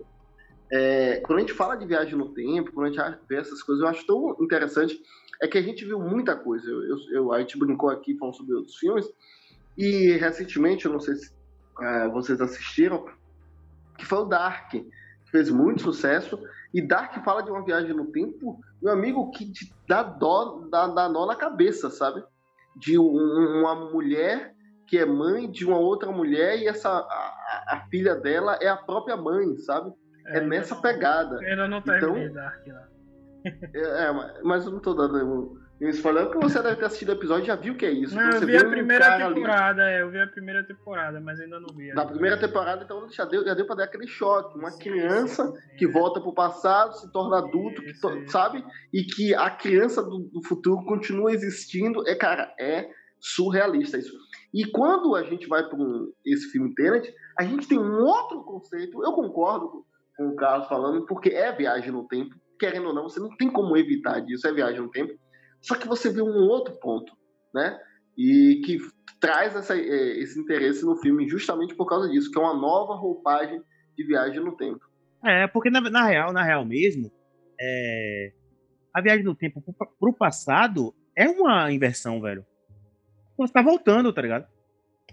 S2: é, quando a gente fala de viagem no tempo, quando a gente vê essas coisas, eu acho tão interessante, é que a gente viu muita coisa. Eu, eu a gente brincou aqui falando sobre outros filmes, e recentemente, eu não sei se é, vocês assistiram, que foi o Dark, que fez muito sucesso, e Dark fala de uma viagem no tempo, meu amigo, que te dá dó, dá, dá nó na cabeça, sabe? De um, uma mulher que é mãe de uma outra mulher e essa a, a filha dela é a própria mãe, sabe? É, é nessa pegada.
S3: Ainda não tá então, Dark,
S2: não. é, é, mas eu não tô dando isso falando que você deve ter assistido o episódio e já viu o que é isso.
S3: Não,
S2: então,
S3: eu vi a primeira temporada, ali... é, eu vi a primeira temporada, mas ainda não vi.
S2: Na primeira temporada, então já deu, já deu pra dar aquele choque. Uma sim, criança sim, sim, que volta pro passado, se torna adulto, que to, sabe? E que a criança do, do, futuro continua existindo. É, cara, é surrealista isso. E quando a gente vai para esse filme Tenet, a gente tem um outro conceito. Eu concordo com o Carlos falando, porque é viagem no tempo. Querendo ou não, você não tem como evitar disso, é viagem no tempo só que você vê um outro ponto, né? E que traz essa, é, esse interesse no filme justamente por causa disso, que é uma nova roupagem de viagem no tempo.
S1: É, porque na, na real, na real mesmo, é, a viagem no tempo pro, pro passado é uma inversão, velho. Você tá voltando, tá ligado?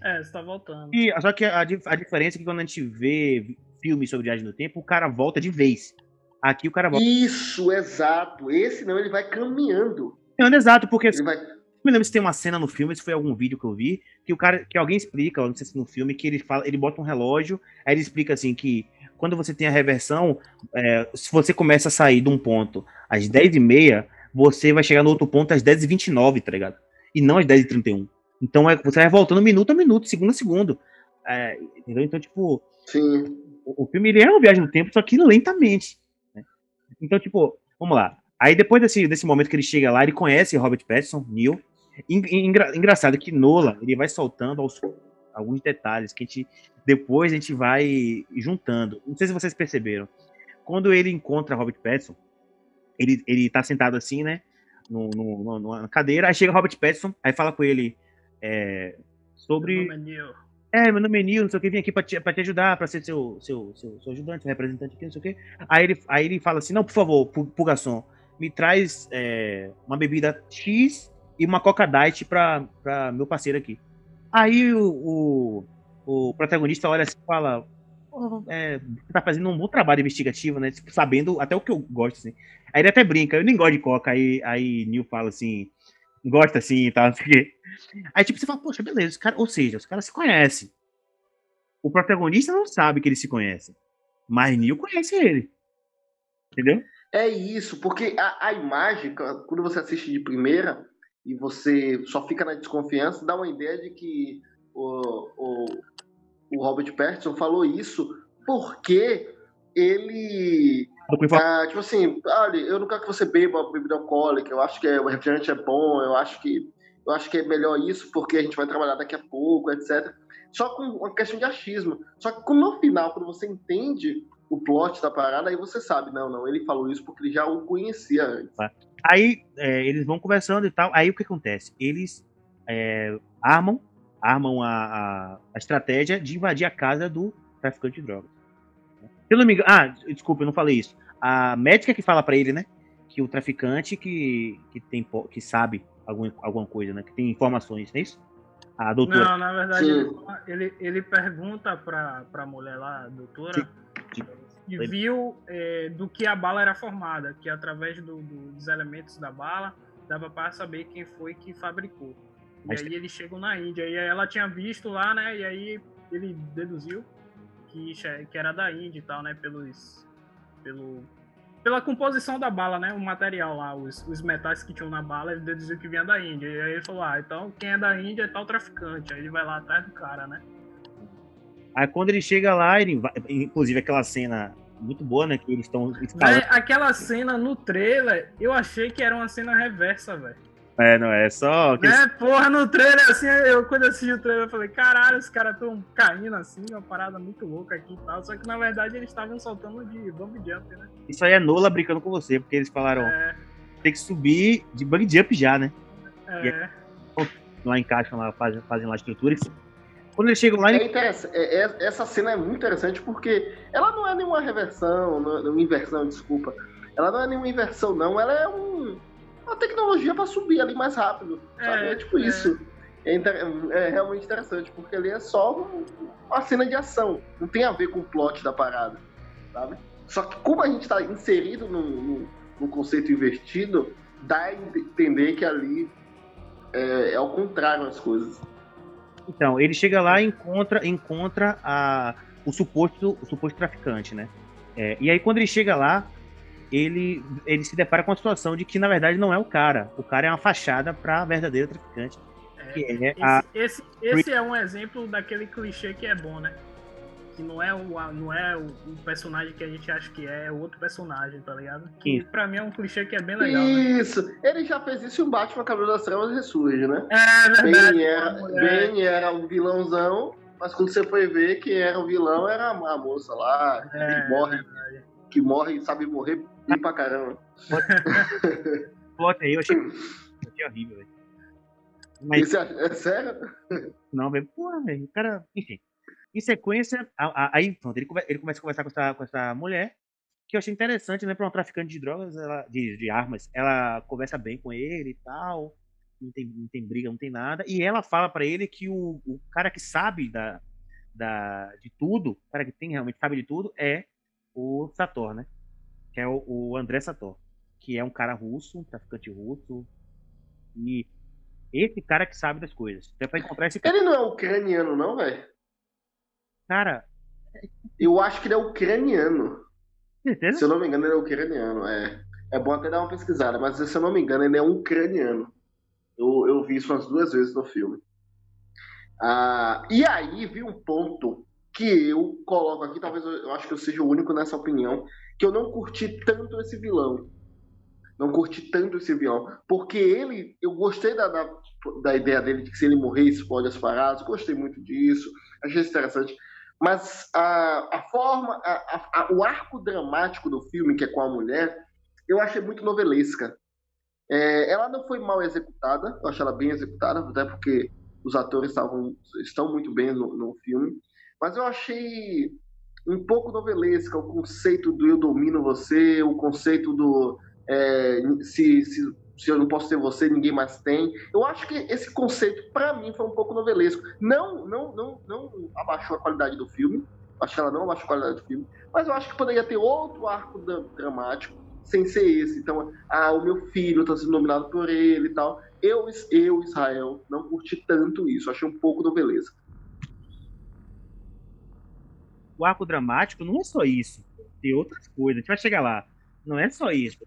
S3: É, você tá voltando.
S1: E, só que a, a diferença é que quando a gente vê filmes sobre viagem no tempo, o cara volta de vez. Aqui o cara
S2: volta. Isso, exato. Esse não, ele vai caminhando.
S1: Não, exato, porque. Vai... me lembro se tem uma cena no filme, se foi algum vídeo que eu vi, que o cara, que alguém explica, não sei se no filme, que ele fala, ele bota um relógio, aí ele explica assim que quando você tem a reversão, é, se você começa a sair de um ponto às 10h30, você vai chegar no outro ponto às 10h29, tá ligado? E não às 10h31. Então é, você vai voltando minuto a minuto, segundo a segundo. É, entendeu? Então, tipo.
S2: Sim.
S1: O, o, filme ele é uma viagem no tempo, só que lentamente. Né? Então, tipo, vamos lá. Aí depois desse, desse momento que ele chega lá, ele conhece Robert Pattinson, Neil. Engra, engraçado que Nola, ele vai soltando aos, alguns detalhes que a gente depois a gente vai juntando. Não sei se vocês perceberam. Quando ele encontra Robert Pattinson, ele, ele tá sentado assim, né? No, no, no, numa cadeira, aí chega Robert Pattinson, aí fala com ele é, sobre. Meu nome é Neil. É, meu nome é Neil, não sei o que, vim aqui pra te, pra te ajudar, pra ser seu, seu, seu, seu ajudante, seu representante aqui, não sei o que. Aí ele, aí ele fala assim: não, por favor, pro, pro garçom, me traz é, uma bebida X e uma Coca Diet pra meu parceiro aqui. Aí o, o, o protagonista olha assim e fala: é, tá fazendo um bom trabalho investigativo, né? Tipo, sabendo até o que eu gosto, assim. Aí ele até brinca, eu nem gosto de coca. Aí, aí Neil fala assim, gosta assim e tal, o quê. Aí tipo, você fala, poxa, beleza, os cara, ou seja, os caras se conhecem. O protagonista não sabe que eles se conhecem. Mas Neil conhece ele. Entendeu?
S2: É isso, porque a, a imagem, quando você assiste de primeira e você só fica na desconfiança, dá uma ideia de que o, o, o Robert Pattinson falou isso porque ele. Ah, tipo assim, olha, eu não quero que você beba bebida alcoólica, eu acho que o refrigerante é bom, eu acho que eu acho que é melhor isso porque a gente vai trabalhar daqui a pouco, etc. Só com uma questão de achismo. Só que no final, quando você entende o plot da parada, aí você sabe, não, não, ele falou isso porque ele já o conhecia antes.
S1: Aí é, eles vão conversando e tal, aí o que acontece? Eles é, armam armam a, a, a, estratégia de invadir a casa do traficante de drogas. Se eu não me engano, ah, desculpa, eu não falei isso. A médica que fala para ele, né, que o traficante que, que tem que sabe alguma, alguma coisa, né, que tem informações, não é isso?
S3: A doutora. Não, na verdade ele, ele, ele, pergunta pra, pra mulher lá, a doutora, Sim. E viu é, do que a bala era formada, que através do, do, dos elementos da bala dava para saber quem foi que fabricou. Mas... E aí eles chegam na Índia. E aí ela tinha visto lá, né? E aí ele deduziu que, que era da Índia e tal, né? Pelos. Pelo, pela composição da bala, né? O material lá, os, os metais que tinham na bala, ele deduziu que vinha da Índia. E aí ele falou, ah, então quem é da Índia é tal traficante. Aí ele vai lá atrás do cara, né?
S1: Aí quando ele chega lá, ele, inclusive aquela cena muito boa, né? Que eles estão.
S3: Aquela cena no trailer, eu achei que era uma cena reversa, velho.
S1: É, não é só.
S3: Que é, porra, no trailer, assim, eu quando assisti o trailer, eu falei, caralho, os caras tão caindo assim, uma parada muito louca aqui e tal. Só que na verdade eles estavam soltando de bump jump, né?
S1: Isso aí é Nola brincando com você, porque eles falaram, é... tem que subir de bump jump já, né? É. E, lá encaixam lá, fazem, fazem lá a estrutura e quando eles chegam lá.
S2: É é, é, essa cena é muito interessante porque ela não é nenhuma reversão, não é inversão, desculpa. Ela não é nenhuma inversão, não. Ela é um, a tecnologia para subir ali mais rápido. Sabe? É, é tipo é. isso. É, é, realmente interessante, porque ali é só uma cena de ação. Não tem a ver com o plot da parada. Sabe? Só que como a gente está inserido no, no, no, conceito invertido, dá a entender que ali é, é ao contrário as coisas.
S1: Então, ele chega lá e encontra, encontra a, o, suposto, o suposto traficante, né? É, e aí, quando ele chega lá, ele, ele se depara com a situação de que, na verdade, não é o cara. O cara é uma fachada para a verdadeira traficante.
S3: É, é esse, a... esse, esse, é um exemplo daquele clichê que é bom, né? Que não é, o, não é o, o personagem que a gente acha que é, é outro personagem, tá ligado? Que isso. pra mim é um clichê que é bem legal.
S2: Né? Isso! Né? Ele já fez isso em um Batman Cabelo das Trevas Ressurge, né?
S3: É, verdade.
S2: Ben era, ben era um vilãozão, mas quando você foi ver quem era o vilão era a moça lá, é, que morre. Que morre e sabe morrer Ri pra caramba.
S1: Plot aí, eu achei, achei horrível, velho.
S2: Mas... Isso é, é sério?
S1: Não, velho. Porra, velho. O cara, enfim. Em sequência, aí pronto, ele, ele começa a conversar com essa, com essa mulher, que eu achei interessante, né? Pra um traficante de drogas, ela, de, de armas, ela conversa bem com ele e tal. Não tem, não tem briga, não tem nada. E ela fala para ele que o, o cara que sabe da, da, de tudo, o cara que tem realmente sabe de tudo, é o Sator, né? que é o, o André Sator, que é um cara russo, um traficante russo. E esse cara que sabe das coisas. Então, pra encontrar esse cara.
S2: Ele não é ucraniano, não, velho?
S1: Cara.
S2: Eu acho que ele é ucraniano.
S1: Certeza?
S2: Se eu não me engano, ele é ucraniano. É, é bom até dar uma pesquisada, mas se eu não me engano, ele é ucraniano. Eu, eu vi isso umas duas vezes no filme. Ah, e aí vi um ponto que eu coloco aqui, talvez eu, eu acho que eu seja o único nessa opinião, que eu não curti tanto esse vilão. Não curti tanto esse vilão. Porque ele, eu gostei da, da, da ideia dele de que se ele morrer, explode as paradas. Gostei muito disso. Achei interessante. Mas a, a forma, a, a, o arco dramático do filme, que é com a mulher, eu achei muito novelesca. É, ela não foi mal executada, eu achei ela bem executada, até porque os atores estavam, estão muito bem no, no filme. Mas eu achei um pouco novelesca o conceito do eu domino você, o conceito do é, se, se, se, eu não posso ter você, ninguém mais tem. Eu acho que esse conceito, para mim, foi um pouco novelesco. Não, não, não, não abaixou a qualidade do filme. Acho que ela não abaixou a qualidade do filme. Mas eu acho que poderia ter outro arco dramático sem ser esse. Então, ah, o meu filho está sendo nominado por ele e tal. Eu, eu, Israel, não curti tanto isso. Achei um pouco novelesco
S1: o arco dramático não é só isso. Tem outras coisas. A gente vai chegar lá. Não é só isso.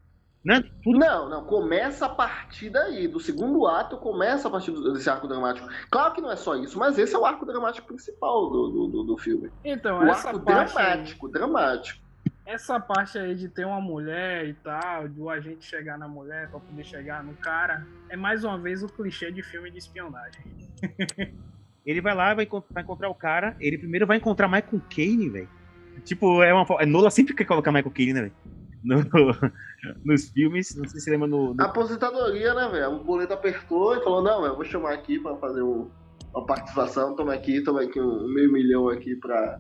S2: Não, é tudo... não, não, começa a partir daí. Do segundo ato começa a partir desse arco dramático. Claro que não é só isso, mas esse é o arco dramático principal do, do, do filme.
S3: Então,
S2: o
S3: essa
S2: arco
S3: parte
S2: dramático, aí, dramático.
S3: Essa parte aí de ter uma mulher e tal, do agente chegar na mulher para poder chegar no cara, é mais uma vez o clichê de filme de espionagem.
S1: Ele vai lá, vai encontrar o cara. Ele primeiro vai encontrar Michael Caine, velho. Tipo, é uma. Nola sempre quer colocar Michael Caine, né, velho? No, nos filmes, não sei se lembra no. no...
S2: Aposentadoria, né, velho? O boleto apertou e falou: não, eu vou chamar aqui pra fazer um, uma participação. Toma aqui, toma aqui um, meio milhão aqui pra,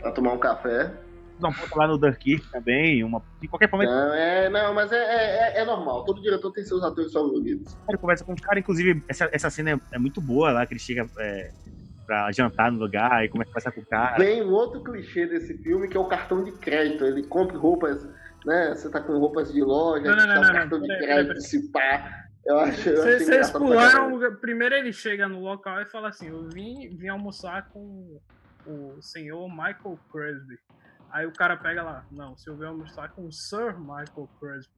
S2: pra tomar um café
S1: dar um ponto lá no Dunkirk também, uma, de qualquer forma.
S2: Não, é, não mas é, é, é, normal, todo diretor tem seus atores favoritos.
S1: Ele conversa com os caras, inclusive, essa, essa cena é, é, muito boa lá, que ele chega é, pra jantar no lugar e começa a conversar com o cara.
S2: Tem um outro clichê desse filme que é o cartão de crédito. Ele compra roupas, né? Você tá com roupas de loja, não, não, não, não, cartão não, de crédito, se pá. Eu acho.
S3: Vocês pularam. Primeiro ele chega no local e fala assim: Eu vim, vim almoçar com o senhor Michael Cresby. Aí o cara pega lá, não, se eu ver almoçar com o Sir Michael Crosby.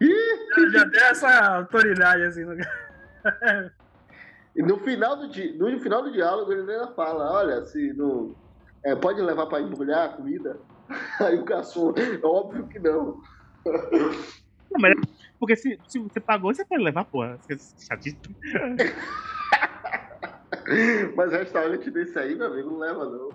S3: já, já tem essa autoridade assim no
S2: E no final do, di... no final do diálogo ele ainda fala, olha, se não. É, pode levar para embrulhar a comida? Aí o garçom, é óbvio que não.
S1: não mas, porque se, se você pagou, você pode levar, porra. Chatista.
S2: mas restaurante desse aí, meu amigo, não leva não.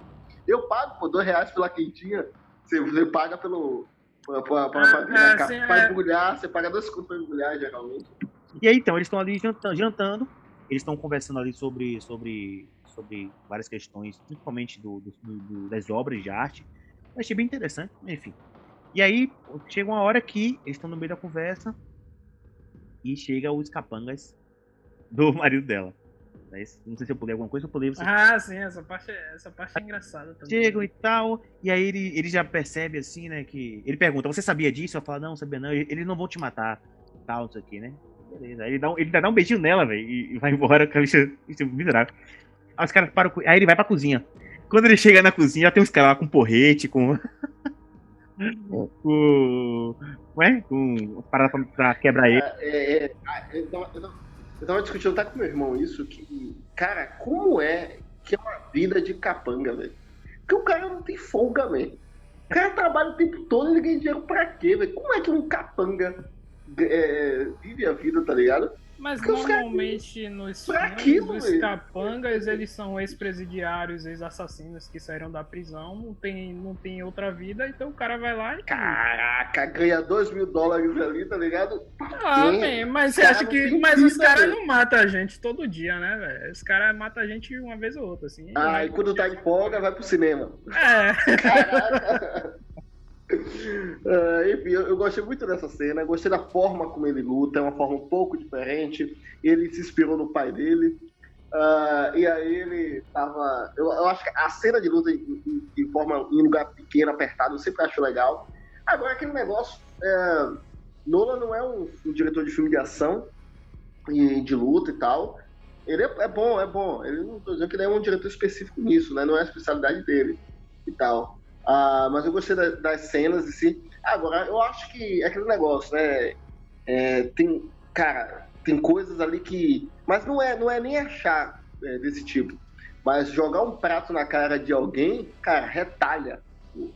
S2: Eu pago, pô, dois reais pela quentinha. Você, você paga pelo. Pra, pra, pra, ah, pra, é, pra é. embrulhar, você paga dois contos pra embrulhar, geralmente.
S1: E aí, então, eles estão ali jantando, eles estão conversando ali sobre, sobre, sobre várias questões, principalmente do, do, do, das obras de arte. Eu achei bem interessante, enfim. E aí, chega uma hora que eles estão no meio da conversa e chega os capangas do marido dela. Não sei se eu pulei alguma coisa, eu pulei você.
S3: Ah, sim, essa parte, é, essa parte é engraçada também.
S1: Chegam e tal, e aí ele, ele já percebe assim, né, que... Ele pergunta, você sabia disso? Eu falo, não, sabia não, eles não vão te matar, tal, isso aqui, né? Beleza, ele dá um, ele dá um beijinho nela, velho, e, vai embora com a bicha, bicha miserável. Aí os caras param, aí ele vai pra cozinha. Quando ele chega na cozinha, já tem uns caras lá com porrete, com... com... Ué? Com parada pra, pra quebrar ele.
S2: É, é, é, eu, eu, eu tava discutindo até com meu irmão isso, que, cara, como é que é uma vida de capanga, velho? Porque o cara não tem folga, velho. O cara trabalha o tempo todo e ele ganha dinheiro pra quê, velho? Como é que um capanga é, vive a vida, tá ligado?
S3: Mas Porque normalmente nos filmes, os capangas, eles são ex-presidiários, ex-assassinos que saíram da prisão, não tem, não tem outra vida, então o cara vai lá e.
S2: Caraca, ganha 2 mil dólares ali, tá ligado?
S3: Ah, man, mas você acha que. Mas os caras não matam a gente todo dia, né, velho? Os caras matam a gente uma vez ou outra, assim.
S2: Ah, e quando tá em folga, vai pro cinema.
S3: É. Caraca.
S2: Uh, enfim, eu, eu, gostei muito dessa cena, gostei da forma como ele luta, é uma forma um pouco diferente. Ele se inspirou no pai dele. Uh, e aí ele tava. Eu, eu, acho que a cena de luta em, em, em, forma em lugar pequeno, apertado, eu sempre acho legal. Agora, aquele negócio. É, não é um, um, diretor de filme de ação e de luta e tal. Ele é, é bom, é bom. Ele não tô dizendo que ele é um diretor específico nisso, né? Não é a especialidade dele e tal. Ah, mas eu gostei da, das cenas e si. Agora, eu acho que é aquele negócio, né? É, tem, cara, tem coisas ali que. Mas não é, não é nem achar é, desse tipo. Mas jogar um prato na cara de alguém, cara, retalha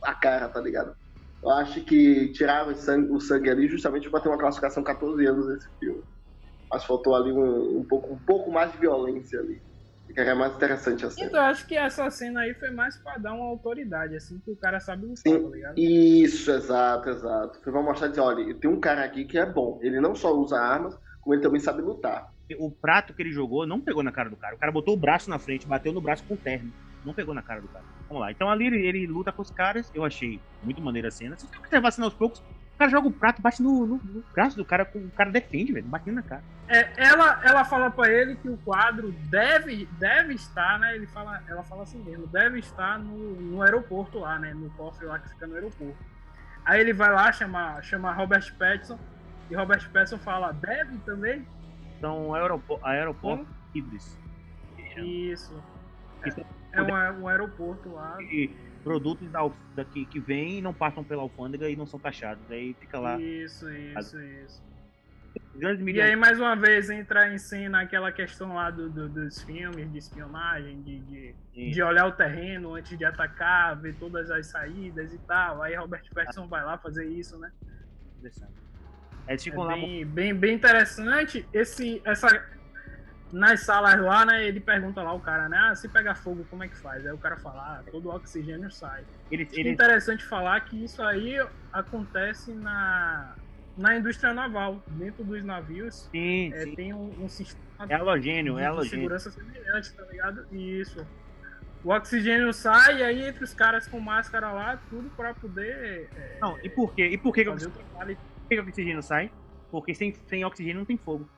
S2: a cara, tá ligado? Eu acho que tiraram o sangue, o sangue ali justamente para ter uma classificação 14 anos nesse filme. Mas faltou ali um, um, pouco, um pouco mais de violência ali. Que é mais interessante assim.
S3: Então, eu acho que essa cena aí foi mais pra dar uma autoridade, assim, que o cara sabe lutar,
S2: Sim,
S3: tá ligado?
S2: Isso, exato, exato. Foi pra mostrar dizer, olha, tem um cara aqui que é bom. Ele não só usa armas, como ele também sabe lutar
S1: o prato que ele jogou não pegou na cara do cara. O cara botou o braço na frente, bateu no braço com o terno. Não pegou na cara do cara. Vamos lá. Então ali ele, ele luta com os caras. Eu achei muito maneira a cena. Se você observar assim aos poucos, o cara joga o prato, bate no, no, no braço do cara, o cara defende, velho, batendo na cara.
S3: É, ela, ela fala pra ele que o quadro deve, deve estar, né? Ele fala, ela fala assim mesmo, deve estar no, no aeroporto lá, né? No cofre lá que fica no aeroporto. Aí ele vai lá, chama, chama Robert Pattinson, e Robert Pattinson fala, deve também?
S1: São aeroporto, aeroportos hum? híbridos.
S3: Isso. É, é um, um, aeroporto lá.
S1: E produtos da, daqui que vêm e não passam pela alfândega e não são taxados. Aí fica lá.
S3: Isso, isso, isso. E aí, mais uma vez, entra em cena aquela questão lá do, do dos filmes de espionagem, de, de, de, olhar o terreno antes de atacar, ver todas as saídas e tal. Aí Robert Pattinson vai lá fazer isso, né?
S1: Interessante.
S3: Eles ficam é bem, lá. Bem, bem interessante. Esse, essa, nas salas lá, né? Ele pergunta lá o cara, né? Ah, se pegar fogo, como é que faz? Aí o cara fala, ah, todo o oxigênio sai. Ele, ele... É interessante falar que isso aí acontece na, na indústria naval. Dentro dos navios
S1: sim,
S3: é,
S1: sim.
S3: tem um, um sistema
S1: é halogênio,
S3: de,
S1: é halogênio.
S3: segurança semelhante, tá ligado? Isso. O oxigênio sai e aí entre os caras com máscara lá, tudo para poder.
S1: É, não, e por quê? E por que, que eu que o oxigênio sai? Porque sem, sem oxigênio não tem fogo.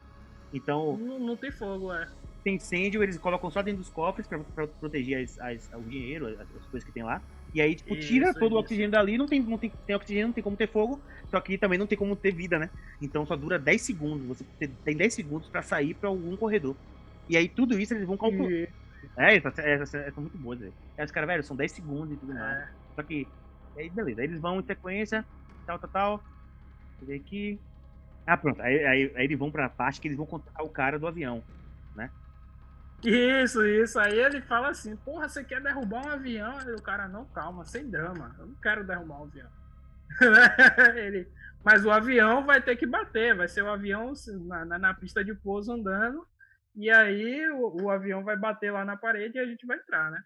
S1: Então.
S3: Não, não tem fogo, é.
S1: Tem incêndio, eles colocam só dentro dos cofres pra, pra proteger as, as, o dinheiro, as, as, coisas que tem lá. E aí, tipo, tira isso, todo isso. o oxigênio dali, não tem, não tem, tem oxigênio, não tem como ter fogo, só que também não tem como ter vida, né? Então só dura 10 segundos. Você tem 10 segundos pra sair pra algum corredor. E aí tudo isso eles vão calcular. É, essas, são muito boas, velho. Aí os caras, velho, são 10 segundos e tudo é. mais. Só que, aí beleza, aí eles vão em sequência, tal, tal, tal. Eu ver aqui. Ah, pronto. Aí, aí, aí eles vão pra parte que eles vão contar o cara do avião, né?
S3: Isso, isso. Aí ele fala assim, porra, você quer derrubar um avião? Aí o cara, não, calma, sem drama. Eu não quero derrubar um avião. ele, mas o avião vai ter que bater, vai ser o avião na, na, na pista de pouso andando. E aí o, o, avião vai bater lá na parede e a gente vai entrar, né?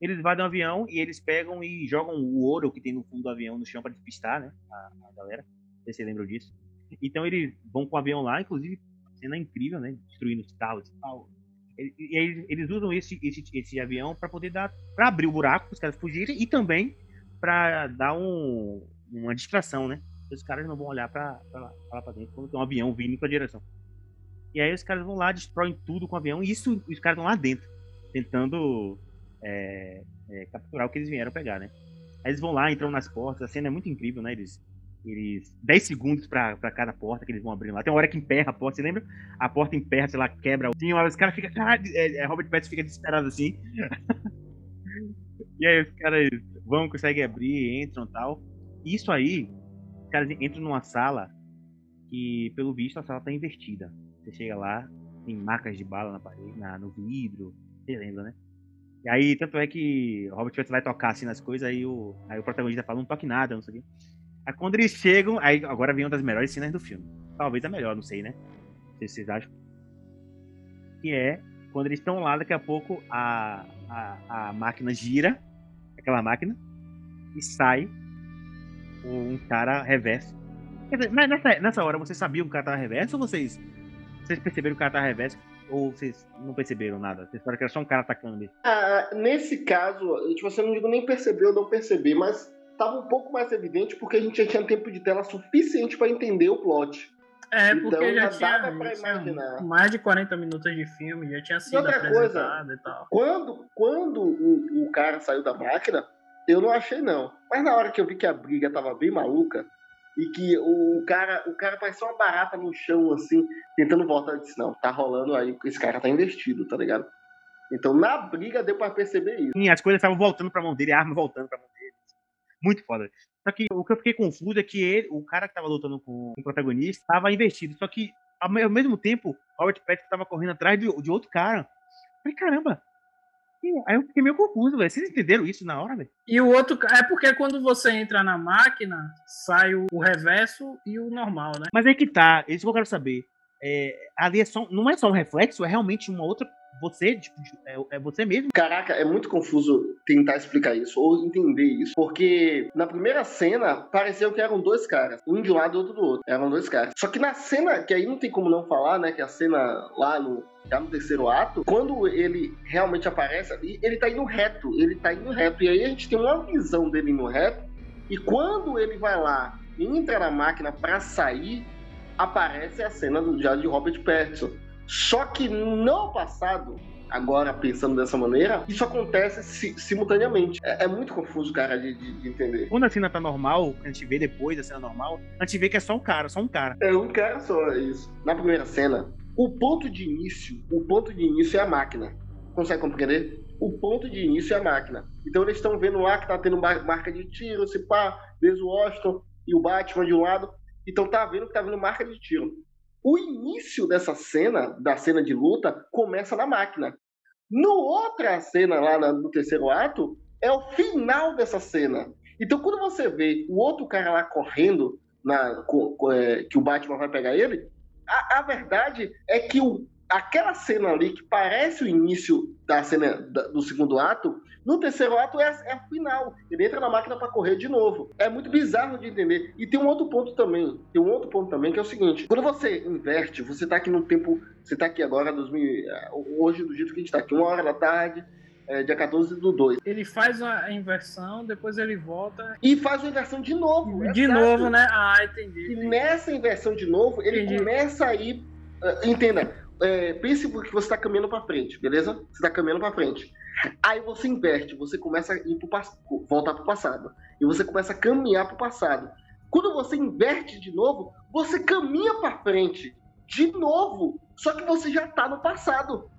S1: Eles invadem o avião e eles pegam e jogam o ouro que tem no fundo do avião no chão para despistar, né? A, a galera sei se você lembra disso. Então eles vão com o avião lá, inclusive, cena incrível, né? Destruindo os talos e tal. E aí eles usam esse, esse, esse avião para poder dar. para abrir o buraco os caras fugirem e também para dar um, uma distração, né? Os caras não vão olhar para lá para dentro quando tem um avião vindo para a direção. E aí os caras vão lá, destroem tudo com o avião, e isso os caras estão lá dentro, tentando é, é, capturar o que eles vieram pegar, né? Aí eles vão lá, entram nas portas, a cena é muito incrível, né? Eles eles 10 segundos pra cada porta que eles vão abrindo lá. Tem uma hora que emperra a porta, você lembra? A porta emperra, sei lá, quebra. Assim, os caras ficam. Caralho, é, é, Robert Pattinson fica desesperado assim. e aí os caras vão, conseguem abrir, entram e tal. Isso aí, os caras entram numa sala que, pelo visto, a sala tá invertida. Você chega lá, tem marcas de bala na parede, na, no vidro. Você lembra, né? E aí, tanto é que o Robert Pattinson vai tocar assim nas coisas, aí o, aí o protagonista fala, não toque nada, não sei o quê. Aí quando eles chegam, aí agora vem uma das melhores cenas do filme. Talvez a melhor, não sei, né? Se vocês acham. Que é quando eles estão lá, daqui a pouco a, a, a máquina gira, aquela máquina, e sai um cara reverso. Mas nessa, nessa hora vocês sabiam que o cara tava reverso ou vocês, vocês perceberam que o cara tava reverso? Ou vocês não perceberam nada? Vocês falaram que era só um cara atacando ele?
S2: Ah, nesse caso, tipo, você não digo nem perceber ou não perceber, mas estava um pouco mais evidente porque a gente já tinha tempo de tela suficiente para entender o plot.
S3: É, então, porque já, já dava para imaginar. Mais de 40 minutos de filme, já tinha sido
S2: outra
S3: apresentado
S2: coisa,
S3: e tal.
S2: Quando, quando o, o cara saiu da máquina, Eu não achei, não. Mas na hora que eu vi que a briga tava bem maluca, e que o cara, o cara parecia uma barata no chão, assim, tentando voltar, eu disse, não, tá rolando aí, esse cara tá investido, tá ligado? Então, na briga, deu pra perceber isso.
S1: Sim, as coisas estavam voltando pra mão dele, a arma voltando pra mão. Muito foda. Só que o que eu fiquei confuso é que ele, o cara que tava lutando com o protagonista, tava investido. Só que, ao mesmo tempo, Robert Pattinson tava correndo atrás de, de outro cara. Falei, caramba, Aí eu fiquei meio confuso, velho. Vocês entenderam isso na hora, velho?
S3: E o outro. É porque quando você entra na máquina, sai o, reverso e o normal, né?
S1: Mas é que tá, isso que eu quero saber. É, ali é só, não é só um reflexo, é realmente uma outra você, tipo, é, é, você mesmo.
S2: Caraca, é muito confuso tentar explicar isso ou entender isso. Porque na primeira cena pareceu que eram dois caras, um de um lado e outro do outro. Eram dois caras. Só que na cena, que aí não tem como não falar, né? Que a cena lá no, já no terceiro ato, quando ele realmente aparece ali, ele tá indo reto. Ele tá indo reto. E aí a gente tem uma visão dele indo reto. E quando ele vai lá, entra na máquina para sair, aparece a cena do já de Robert Pattinson. Só que no passado, agora pensando dessa maneira, isso acontece si simultaneamente. É, é, muito confuso, cara, de, de, de, entender.
S1: Quando a cena tá normal, a gente vê depois da cena normal, a gente vê que é só um cara, só um cara.
S2: É um cara só, é isso. Na primeira cena, o ponto de início, o ponto de início é a máquina. Consegue compreender? O ponto de início é a máquina. Então eles estão vendo lá que tá tendo marca de tiro, se pá, desde o Washington e o Batman de um lado. Então tá vendo que tá vendo marca de tiro. O início dessa cena, da cena de luta, começa na máquina. No outra cena, lá no terceiro ato, é o final dessa cena. Então, quando você vê o outro cara lá correndo, na, é, que o Batman vai pegar ele, a, a verdade é que o, aquela cena ali, que parece o início da cena do segundo ato, no terceiro ato é, é o final. Ele entra na máquina para correr de novo. É muito bizarro de entender. E tem um outro ponto também. Tem um outro ponto também que é o seguinte: quando você inverte, você tá aqui no tempo. Você tá aqui agora, 2000, hoje, do jeito que a gente tá aqui, uma hora da tarde. É, dia 14 do 2.
S3: Ele faz a inversão, depois ele volta.
S2: E faz uma inversão de novo.
S3: De novo, né? Ah, entendi.
S2: E nessa inversão de novo, ele entendi. começa a ir. Uh, entenda, é, pense que você está caminhando para frente, beleza? Você está caminhando para frente. Aí você inverte, você começa a ir pro, voltar para o passado. E você começa a caminhar para o passado. Quando você inverte de novo, você caminha para frente de novo. Só que você já está no passado.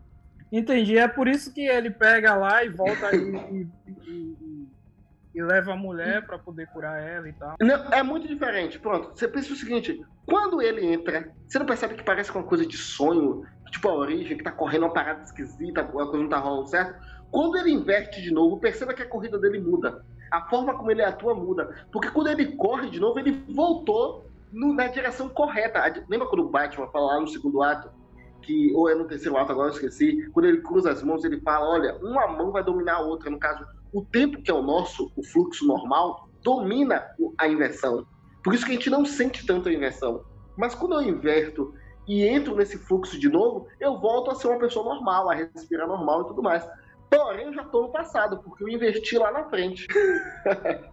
S3: Entendi. É por isso que ele pega lá e volta e, e, e, e, leva a mulher para poder curar ela e tal.
S2: Não, é muito diferente. Pronto. Você pensa o seguinte: quando ele entra, você não percebe que parece uma coisa de sonho, tipo a origem, que tá correndo uma parada esquisita, a coisa não tá rolando certo? Quando ele inverte de novo, perceba que a corrida dele muda. A forma como ele atua muda. Porque quando ele corre de novo, ele voltou no, na direção correta. Lembra quando o Batman fala lá no segundo ato? Que, ou é no terceiro ato, agora eu esqueci. Quando ele cruza as mãos, ele fala: olha, uma mão vai dominar a outra. No caso, o tempo que é o nosso, o fluxo normal, domina a inversão. Por isso que a gente não sente tanto a inversão. Mas quando eu inverto e entro nesse fluxo de novo, eu volto a ser uma pessoa normal, a respirar normal e tudo mais. Porém, eu já estou no passado, porque eu investi lá na frente.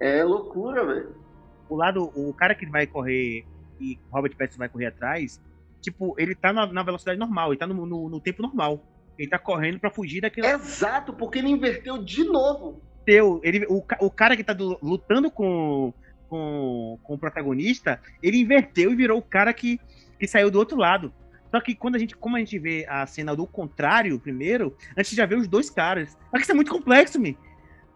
S2: é loucura, velho.
S1: O lado, o cara que vai correr e Robert Pattinson vai correr atrás, tipo, ele tá na, na velocidade normal, ele tá no, no, no, tempo normal. Ele tá correndo para fugir daquilo.
S2: Exato, porque ele inverteu de novo
S1: teu, ele, o, o cara que tá do, lutando com, com, com o protagonista, ele inverteu e virou o cara que, que saiu do outro lado. Só que quando a gente, como a gente vê a cena do contrário primeiro, a gente já vê os dois caras. Só que isso é muito complexo, me.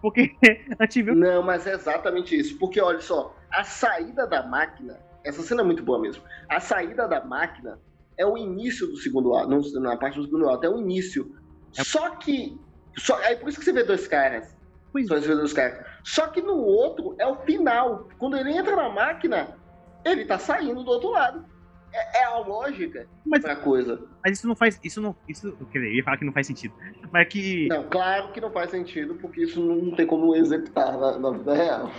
S1: Porque a gente viu.
S2: Não, mas é exatamente isso. Porque olha só, a saída da máquina, essa cena é muito boa mesmo. A saída da máquina é o início do segundo ato, não na parte do segundo ato, é o início. É... Só que. Só, é por isso que você vê dois caras. Pois é. Só que no outro é o final. Quando ele entra na máquina, ele tá saindo do outro lado. É, é a lógica mas, pra coisa.
S1: Mas isso não faz. Isso não. Isso, quer dizer, eu ia falar que não faz sentido. Mas que.
S2: Não, claro que não faz sentido, porque isso não tem como executar na, na vida real.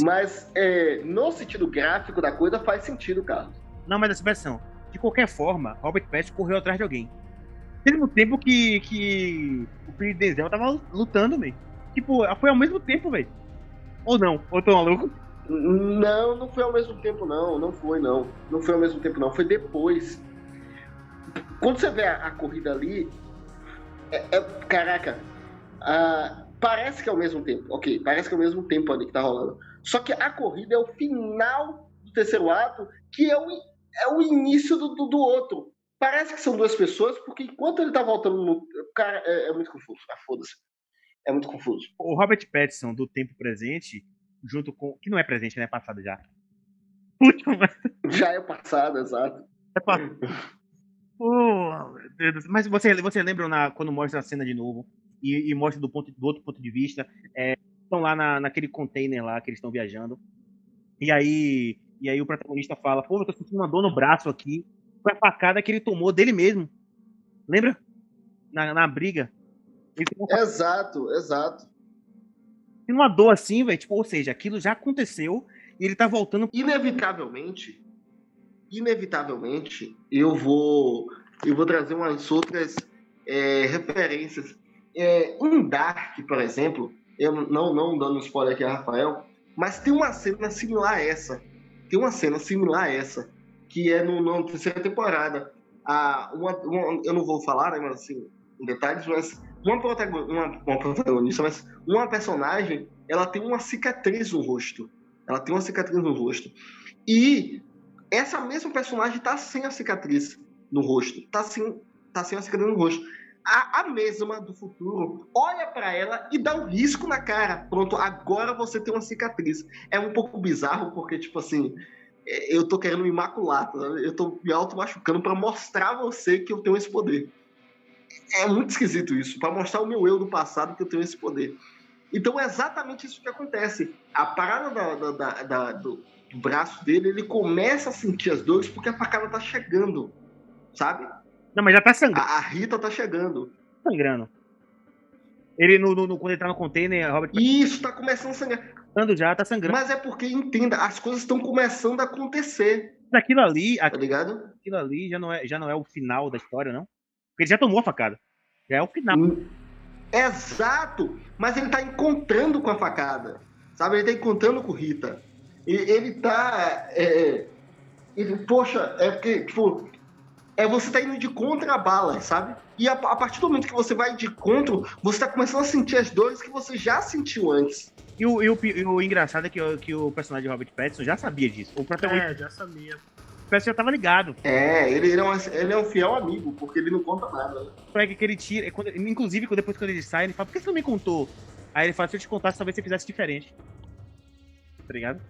S2: Mas é, no sentido gráfico da coisa faz sentido, Carlos.
S1: Não, mas essa versão. De qualquer forma, Robert Pattinson correu atrás de alguém. Mesmo tempo que, que o de Denzel tava lutando, meio. Tipo, foi ao mesmo tempo, velho. Ou não? Ou tô maluco?
S2: Não, não foi ao mesmo tempo, não. Não foi, não. Não foi ao mesmo tempo, não. Foi depois. Quando você vê a, a corrida ali, é, é, caraca, parece que é ao mesmo tempo, ok, parece que é ao mesmo tempo ali que tá rolando. Só que a corrida é o final do terceiro ato, que é o, é o início do, do, do outro. Parece que são duas pessoas, porque enquanto ele tá voltando no. Cara, é, é muito confuso. Ah, foda-se. É muito confuso.
S1: O Robert Pattinson do tempo presente, junto com. Que não é presente, né? É passado já.
S2: Puta, mas... Já é passado, exato.
S1: É passado. Oh, mas você, você lembra na, quando mostra a cena de novo e, e mostra do, ponto, do outro ponto de vista? É, estão lá na, naquele container lá que eles estão viajando. E aí, e aí o protagonista fala: Pô, eu tô sentindo uma dor no braço aqui. Foi a facada que ele tomou dele mesmo. Lembra? Na, na briga.
S2: Exato, exato.
S1: Tem uma dor assim, velho. Tipo, ou seja, aquilo já aconteceu e ele tá voltando.
S2: Inevitavelmente, inevitavelmente, eu vou, eu vou trazer umas outras é, referências. É, um Dark, por exemplo, eu não, não dando spoiler aqui a Rafael, mas tem uma cena similar a essa. Tem uma cena similar a essa, que é no, na terceira temporada. Ah, uma, uma, eu não vou falar, né, mas assim, em detalhes, mas uma, uma, uma protagonista, mas uma personagem, ela tem uma cicatriz no rosto. Ela tem uma cicatriz no rosto. E essa mesma personagem tá sem a cicatriz no rosto. Tá sem, tá sem a cicatriz no rosto. A, a mesma do futuro olha para ela e dá um risco na cara. Pronto, agora você tem uma cicatriz. É um pouco bizarro, porque, tipo assim, é, eu tô querendo me macular, tá? eu tô me auto-machucando para mostrar a você que eu tenho esse poder. É muito esquisito isso, para mostrar o meu eu do passado que eu tenho esse poder. Então é exatamente isso que acontece. A parada da, da, da, do, do, braço dele, ele começa a sentir as dores porque a facada tá chegando, sabe?
S1: Não, mas já tá sangrando.
S2: A, Rita tá chegando.
S1: Sangrando. Ele, no, no, quando ele tá no container, Robert...
S2: Isso, tá começando a sangrar.
S1: Sangrando já, tá sangrando.
S2: Mas é porque, entenda, as coisas estão começando a acontecer.
S1: Aquilo ali...
S2: Tá ligado?
S1: Aquilo ali já não, é, já não é o final da história, não? Porque ele já tomou a facada. Já é o final. Hum.
S2: Exato! Mas ele tá encontrando com a facada. Sabe? Ele tá encontrando com Rita. E ele tá. É, ele, poxa, é porque, tipo. É você tá indo de contra a bala, sabe? E a, a partir do momento que você vai de contra, você tá começando a sentir as dores que você já sentiu antes.
S1: E o, e o, e o engraçado é que, que o personagem de Robert Pattinson já sabia disso. O
S3: protagonista... É, já sabia.
S1: Parece que já tava ligado.
S2: É, ele, ele, é um, ele é um fiel amigo, porque ele não conta nada.
S1: Né? que ele tira. Quando, inclusive, depois quando ele sai, ele fala, por que você não me contou? Aí ele fala, se eu te contasse, talvez você fizesse diferente. Tá ligado?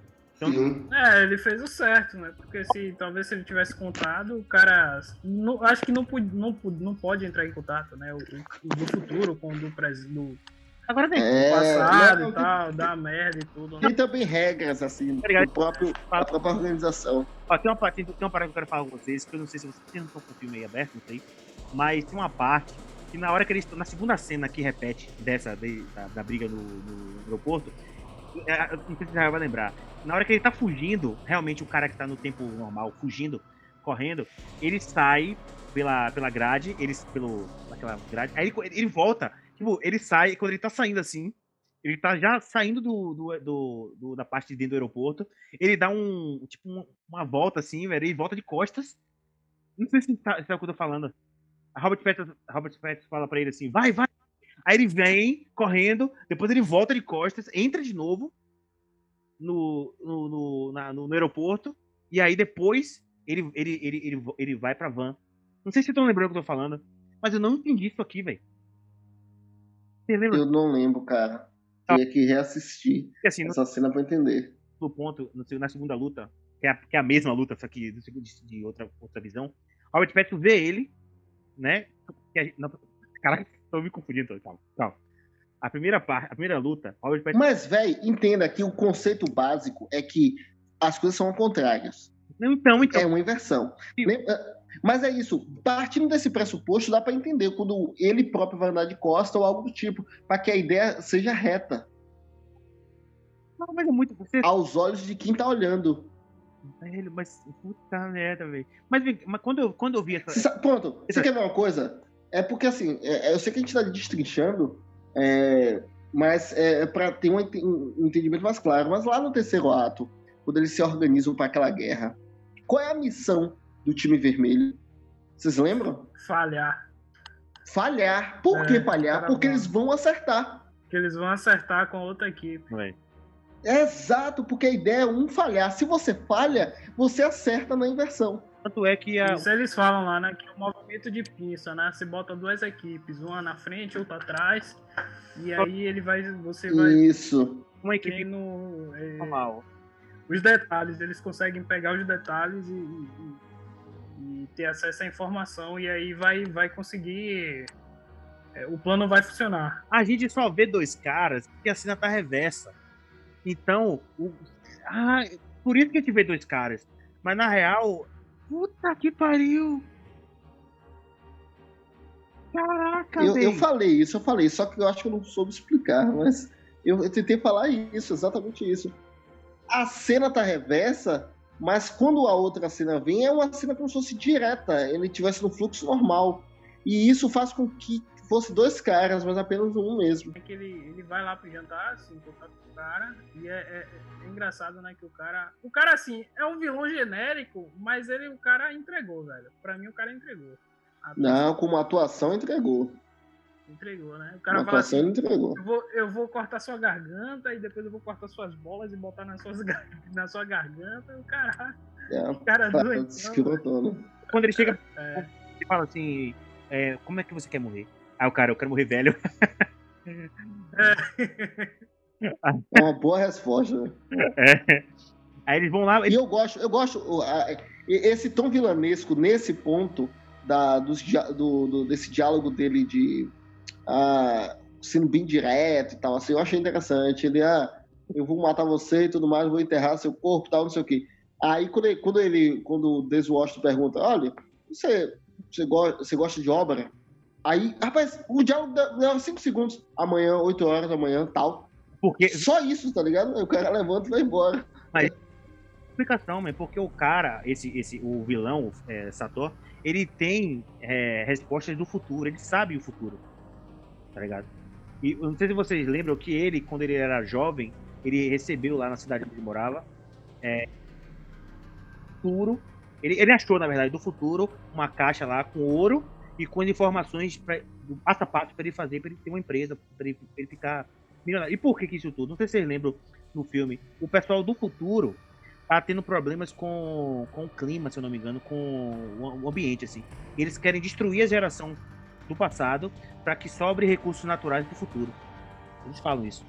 S3: Então, Sim. É, ele fez o certo, né? Porque se talvez se ele tivesse contado, o cara. Não, acho que não, não, não pode entrar em contato, né? O, o do futuro com o do, do,
S1: Agora tem
S3: é, passado e tal, dá merda e tudo.
S2: Tem também regras, assim, tá do próprio, a própria organização.
S1: Ó, tem, uma, tem, tem uma parada que eu quero falar com vocês, que eu não sei se vocês não estão com o filme aí aberto, não sei. Mas tem uma parte que na hora que eles estão. Na segunda cena que repete dessa, de, da, da, briga no, no aeroporto, não sei se você vai lembrar. Na hora que ele tá fugindo, realmente o cara que tá no tempo normal, fugindo, correndo, ele sai pela, pela grade, eles pelo. aquela grade, aí ele, ele volta Tipo, ele sai, quando ele tá saindo assim, ele tá já saindo do, do, do, do, da parte de dentro do aeroporto. Ele dá um. Tipo, uma, uma volta assim, velho. Ele volta de costas. Não sei se, tá, se é o que eu tô falando. A Robert Pattinson, Robert fala pra ele assim: vai, vai. Aí ele vem correndo, depois ele volta de costas, entra de novo no, no, no, na, no, no aeroporto. E aí depois ele, ele, ele, ele, ele vai pra van. Não sei se vocês estão lembrando o que eu tô falando, mas eu não entendi isso aqui, velho.
S2: Você lembra? Eu não lembro, cara. Ah. Tinha que reassistir
S1: assim,
S2: essa no... cena pra entender.
S1: No ponto, na segunda luta, que é a, que é a mesma luta, só que de, de outra, outra visão, Robert Pattinson vê ele, né? Caraca, tô me confundindo. Calma, calma. A primeira parte, a primeira luta, Robert
S2: Pattinson... Mas, velho, entenda que o conceito básico é que as coisas são contrárias.
S1: Então, então.
S2: É uma inversão. Lembra, mas é isso. Partindo desse pressuposto, dá para entender quando ele próprio vai andar de costa ou algo do tipo, para que a ideia seja reta.
S1: Não, mas é muito. Você...
S2: Aos olhos de quem tá olhando.
S1: Velho, mas puta merda, velho. Mas, mas quando, eu, quando eu vi essa.
S2: Pronto, você quer ver uma coisa? É porque assim, é, é, eu sei que a gente tá destrinchando, é, mas é, é para ter um, um entendimento mais claro. Mas lá no terceiro ato, quando eles se organizam para aquela guerra, qual é a missão do time vermelho. Vocês lembram?
S3: Falhar.
S2: falhar. Por
S3: É,
S2: que falhar? Porque
S3: bom.
S2: eles vão acertar.
S3: Que eles vão acertar com a outra equipe.
S2: Exato, porque a ideia é um falhar. Se você falha, você acerta na inversão.
S1: Tanto é que a,
S3: Isso eles falam lá, né? Que é um movimento de pinça, né? Você bota duas equipes, uma na frente, outra atrás. E aí ele vai. Você vai
S2: Isso.
S1: uma equipe
S3: tendo é,
S1: normal.
S3: os detalhes, eles conseguem pegar os detalhes e, e- e ter acesso à informação e aí vai, vai conseguir. é, o plano vai funcionar.
S1: A gente só vê dois caras porque a cena tá reversa. Então, o... ah, por isso que a gente vê dois caras. Mas na real, puta que pariu. Caraca,
S2: Eu, eu falei isso, eu falei, só que eu acho que eu não soube explicar, mas eu, eu tentei falar isso, exatamente isso. A cena tá reversa, mas quando a outra cena vem, é uma cena como se fosse direta, ele tivesse no fluxo normal. E isso faz com que fosse dois caras, mas apenas um mesmo.
S3: É que ele, ele vai lá pro jantar, se encontrar com o cara, e é, é- é engraçado, né, que o cara... O cara, assim, é um vilão genérico, mas ele, o cara entregou, velho. Pra mim, o cara entregou. A
S2: Não, como atuação entregou.
S3: Entregou, né? O
S2: Uma
S3: cara fala
S2: atuação
S3: assim,
S2: ele entregou.
S3: eu vou, eu vou cortar sua garganta e depois eu vou cortar suas bolas e botar nas suas, na sua garganta. O cara,
S2: É,
S3: o cara
S2: tá
S3: doido.
S2: escrotona.
S1: Quando ele chega,
S3: É.
S1: ele fala assim: é, Como é que você quer morrer? Aí o cara, eu quero morrer velho.
S2: É uma boa resposta. né?
S1: É. Aí eles vão lá.
S2: E eu gosto, eu gosto. e- esse tom vilanesco nesse ponto da, dos do, do- desse diálogo dele de ah, sendo bem direto e tal, assim, eu achei interessante. Ele, ah, eu vou matar você e tudo mais, vou enterrar seu corpo e tal, não sei o quê. Aí quando ele, quando, ele, quando o Washington pergunta, olha, você, você, go- você gosta de ópera? Aí, rapaz, o diálogo leva 5 segundos. Amanhã, 8 horas da manhã, tal.
S1: Porque.
S2: Só isso, tá ligado? Aí o cara levanta e vai embora.
S1: explicação, mas porque o cara, esse, esse, o vilão, é, Sator, ele tem é, respostas do futuro, ele sabe o futuro. Tá ligado? E eu não sei se vocês lembram que ele, quando ele era jovem, ele recebeu lá na cidade onde ele morava, é, futuro. Ele, ele achou, na verdade, do futuro, uma caixa lá com ouro e com as informações pra, do passo a passo para ele fazer, para ele ter uma empresa, para ele, ele ficar milionário. E por que, que isso tudo? Não sei se vocês lembram no filme. O pessoal do futuro tá tendo problemas com, com o clima, se eu não me engano, com o ambiente, assim. Eles querem destruir a geração do passado para que sobre recursos naturais pro futuro. Eles falam isso.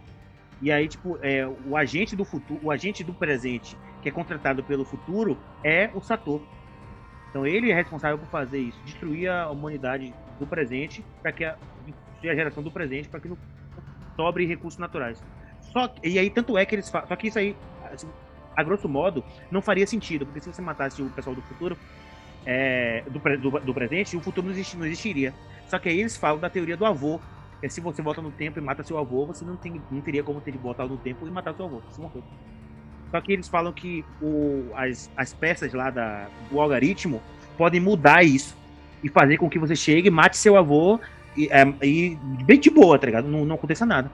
S1: E aí, tipo, é, o agente do futuro, o agente do presente, que é contratado pelo futuro, é o Sator. Então ele é responsável por fazer isso, destruir a humanidade do presente para que a, a geração do presente para que não sobre recursos naturais. Só que- e aí tanto é que eles só que isso aí assim, a grosso modo não faria sentido, porque se você matasse o pessoal do futuro é, do, do, do presente, o futuro não, não existiria. Só que aí eles falam da teoria do avô. É se você volta no tempo e mata seu avô, você não, tem, não teria como ter de voltar no tempo e matar seu avô. Você morreu. Só que eles falam que o, as, as peças lá da, do algoritmo podem mudar isso. E fazer com que você chegue, mate seu avô e, é, e bem de boa, tá ligado? Não, não aconteça nada.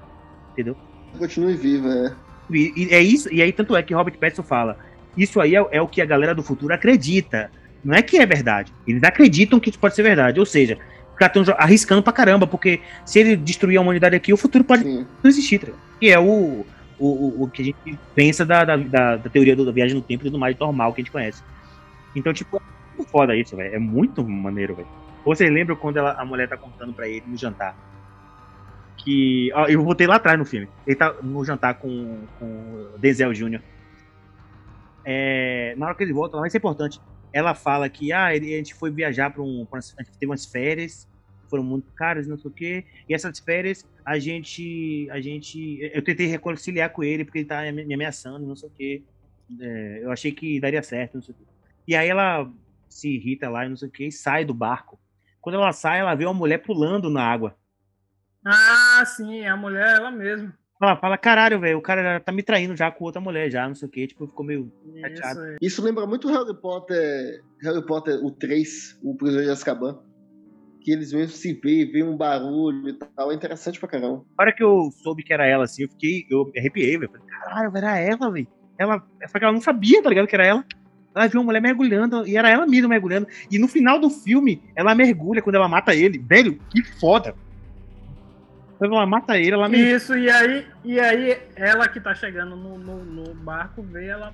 S1: Entendeu?
S2: Continue vivo, é.
S1: E, e é isso, e aí tanto é que Robert Pattinson fala, isso aí é, é o que a galera do futuro acredita. Não é que é verdade. Eles acreditam que isso pode ser verdade. Ou seja, os caras estão arriscando pra caramba, porque se ele destruir a humanidade aqui, o futuro pode
S2: Sim.
S1: não existir, tá? Que é o, o, o, o que a gente pensa da, da, da, teoria do- da viagem no tempo e tudo mais normal que a gente conhece. Então, tipo, é muito foda isso, velho. É muito maneiro, velho. Vocês lembram quando ela- a mulher tá contando pra ele no jantar? Que. Ó, eu voltei lá atrás no filme. Ele tá no jantar com, com Denzel Jr. É, na hora que ele volta, lá, isso é importante. Ela fala que ah, ele- a gente foi viajar para um. Pra, teve umas férias, foram muito caras, não sei o quê. E essas férias, a gente. A gente. Eu tentei reconciliar com ele, porque ele tá me me ameaçando, não sei o quê. É, eu achei que daria certo, não sei o quê. E aí ela se irrita lá e não sei o quê, e sai do barco. Quando ela sai, ela vê uma mulher pulando na água.
S3: Ah, sim, a mulher, ela mesma.
S1: Ela fala, caralho, velho, o cara já tá me traindo já com outra mulher, já, não sei o quê. Tipo, ficou meio.
S3: Isso
S1: Chateado.
S3: aí.
S2: Isso lembra muito Harry Potter, Harry Potter, o 3, o Prisioneiro de Azkaban. Que eles mesmos se veem, veem um barulho e tal. É interessante pra caramba.
S1: Na hora que eu soube que era ela, assim, eu fiquei. Eu me arrepiei, velho. Falei, Caralho, era ela, velho. Ela. Só que ela não sabia, tá ligado? Que era ela. ela viu uma mulher mergulhando, e era ela mesma mergulhando. E no final do filme, ela mergulha quando ela mata ele. Velho, que foda. Quando ela mata ele, ela mergulha.
S3: Isso, e aí, e aí ela que tá chegando no, no, no barco vê ela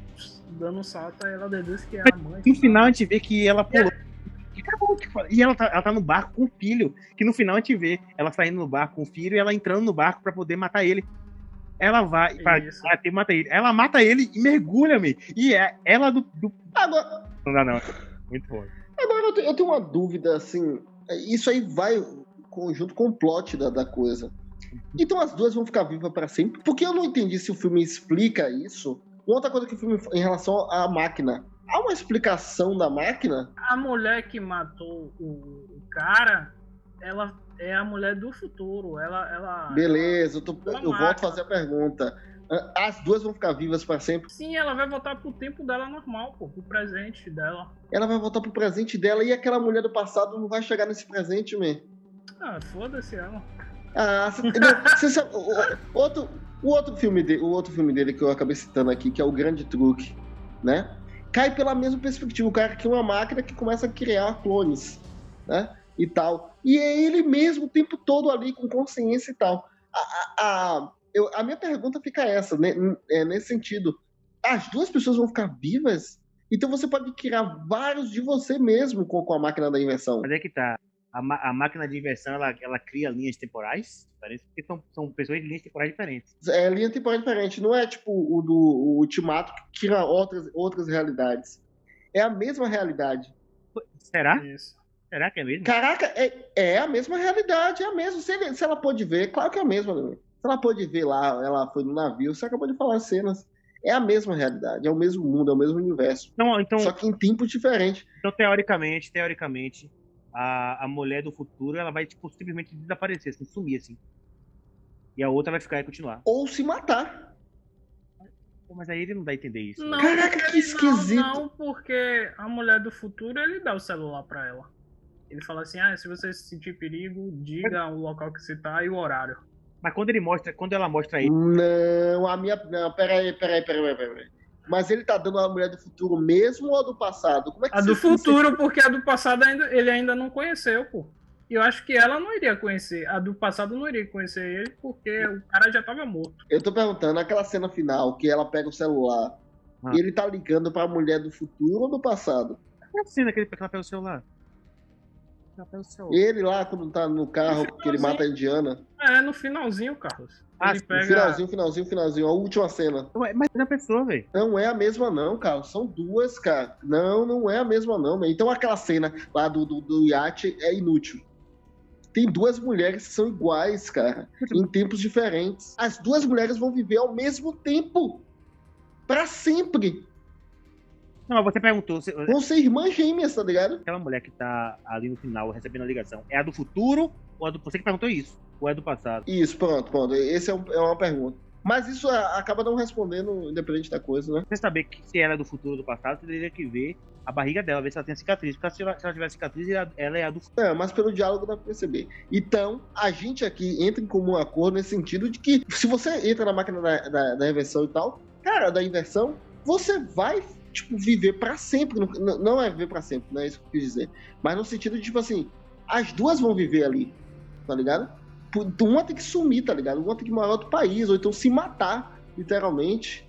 S3: dando um salto, aí ela deduz que é a mãe.
S1: No final a gente vê que ela pulou. E ela tá, ela tá no barco com o filho. Que no final a gente vê ela saindo no barco com o filho e ela entrando no barco pra poder matar ele. Ela vai pra
S3: Isso.
S1: bater, mata ele. Ela mata ele e mergulha, me. E é ela do. do...
S2: Agora,
S1: Não dá, não. Muito bom.
S2: agora eu, tenho, uma dúvida, assim. Isso aí vai conjunto com o plot da, da coisa. Então as duas vão ficar vivas pra sempre? Porque eu não entendi se o filme explica isso. Uma outra coisa que o filme, em relação à máquina. Há uma explicação da máquina?
S3: A mulher que matou o, cara, ela é a mulher do futuro. Ela. ela
S2: Beleza, eu, tô-
S3: Uma
S2: eu volto a fazer a pergunta. As duas vão ficar vivas pra sempre?
S3: Sim, ela vai voltar pro tempo dela normal, pô, pro presente dela.
S2: Ela vai voltar pro presente dela e aquela mulher do passado não vai chegar nesse presente, man.
S3: Ah, foda-se ela.
S2: Ah, cê- não, cê sabe, outro, o, outro filme de, o outro filme dele que eu acabei citando aqui, que é o Grande Truque, né? Cai pela mesma perspectiva. O cara cria uma máquina que começa a criar clones, né? E tal. E é ele mesmo o tempo todo ali, com consciência e tal. A, a, a- eu- a minha pergunta fica essa, né, é, nesse sentido. As duas pessoas vão ficar vivas? Então você pode criar vários de você mesmo com, com a máquina da invenção.
S1: Mas é que tá. A, a máquina de inversão, ela, ela cria linhas temporais diferentes, porque são, são pessoas de linhas temporais diferentes.
S2: É linha temporal diferente, não é tipo o do o Ultimato que tira outras, outras realidades. É a mesma realidade.
S1: Será?
S3: Isso.
S1: Será que é mesmo?
S2: Caraca, é, é a mesma realidade, é a mesma. Se, se ela pôde ver, claro que é a mesma. né? Se ela pôde ver lá, ela foi no navio, você acabou de falar as cenas. É a mesma realidade, é o mesmo mundo, é o mesmo universo.
S1: Então, então,
S2: Só que em tempos diferentes.
S1: então teoricamente, teoricamente, a, a mulher do futuro, ela vai, tipo, simplesmente desaparecer, assim, sumir, assim. E a outra vai ficar e continuar.
S2: Ou se matar.
S1: Mas aí ele não dá a entender isso.
S3: Não,
S2: Caraca,
S3: porque
S2: que
S3: ele-
S2: esquisito.
S3: Não, não, porque a mulher do futuro ele dá o celular pra ela. Ele fala assim: ah, se você sentir perigo, diga o local que você tá e o horário.
S1: Mas quando ele mostra, quando ela mostra ele,
S2: Não, a minha. Não, peraí, peraí, peraí, peraí. peraí. Mas ele tá dando a mulher do futuro mesmo ou a do passado? Como é que
S3: A do futuro, porque a do passado ainda, ele ainda não conheceu, pô. E eu acho que ela não iria conhecer. A do passado não iria conhecer ele, porque o cara já tava morto.
S2: Eu tô perguntando, aquela cena final que ela pega o celular
S1: Ah.
S2: e ele tá ligando pra mulher do futuro ou do passado?
S1: qual a cena que ele que ela pega o celular?
S2: Ele lá, quando tá no carro, que ele mata a indiana.
S3: É, no finalzinho, Carlos.
S1: Ah,
S3: ele pega.
S2: finalzinho, finalzinho, finalzinho. A última cena.
S1: Ué, Mas é a pessoa, velho.
S2: Não é a mesma, não, cara. São duas, cara. Não, não é a mesma, não. man. Então aquela cena lá do, do, do iate é inútil. Tem duas mulheres que são iguais, cara. Em tempos diferentes. As duas mulheres vão viver ao mesmo tempo. Pra sempre.
S1: Não, mas você perguntou, se-
S2: Vão ser irmãs gêmeas, tá ligado?
S1: aquela mulher que tá ali no final recebendo a ligação, é a do futuro ou a do. Você que perguntou isso? Ou é do passado?
S2: Isso, pronto, pronto. Essa é, um- é uma pergunta. Mas isso a- acaba não respondendo, independente da coisa, né?
S1: Você saber que se ela é do futuro ou do passado, você teria que ver a barriga dela, ver se ela tem cicatriz. Porque se ela, se ela tiver cicatriz, ela, ela é a do futuro.
S2: É, mas pelo diálogo dá pra perceber. Então, a gente aqui entra em comum acordo nesse sentido de que se você entra na máquina da, da, da inversão e tal, cara, da inversão, você vai, tipo, viver pra sempre. Não- Não, é viver pra sempre, não é isso que eu quis dizer. Mas no sentido de, tipo assim, as duas vão viver ali, tá ligado? Então, uma tem que sumir, tá ligado? Uma tem que morar em outro país, ou então se matar, literalmente.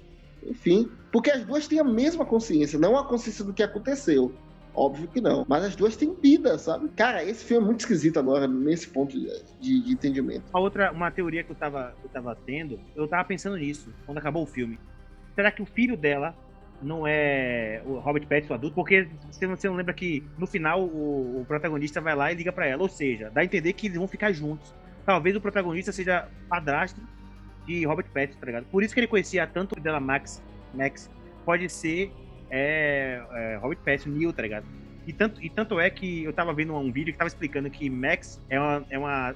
S2: Enfim. Porque as duas têm a mesma consciência, não a consciência do que aconteceu. Óbvio que não. Mas as duas têm vida, sabe? Cara, esse filme é muito esquisito agora, nesse ponto de, de- de entendimento.
S1: Uma outra, uma teoria que eu tava, eu tava tendo, eu tava pensando nisso, quando acabou o filme. Será que o filho dela não é o Robert Pattinson adulto? Porque você não, você não lembra que no final o, o protagonista vai lá e liga pra ela. Ou seja, dá a entender que eles vão ficar juntos. Talvez o protagonista seja padrasto de Robert Pattinson, tá ligado? Por isso que ele conhecia tanto dela Max, Max pode ser é, é, Robert Pattinson, Neil, tá ligado? E tanto, e tanto é que eu tava vendo um vídeo que tava explicando que Max é uma, é uma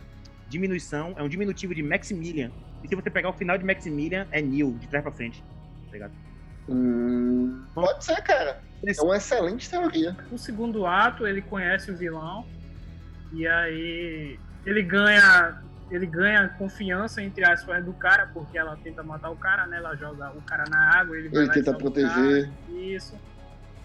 S1: diminuição, é um diminutivo de Maximilian. E se você pegar o final de Maximilian, é Neil, de trás pra frente. Tá ligado?
S2: Hum, pode ser, cara. É uma excelente teoria.
S3: No segundo ato, ele conhece o vilão. E aí ele ganha. Ele ganha confiança, entre aspas, do cara, porque ela tenta matar o cara, né? Ela joga o cara na água, ele
S2: Ele tenta proteger.
S3: cara. Isso.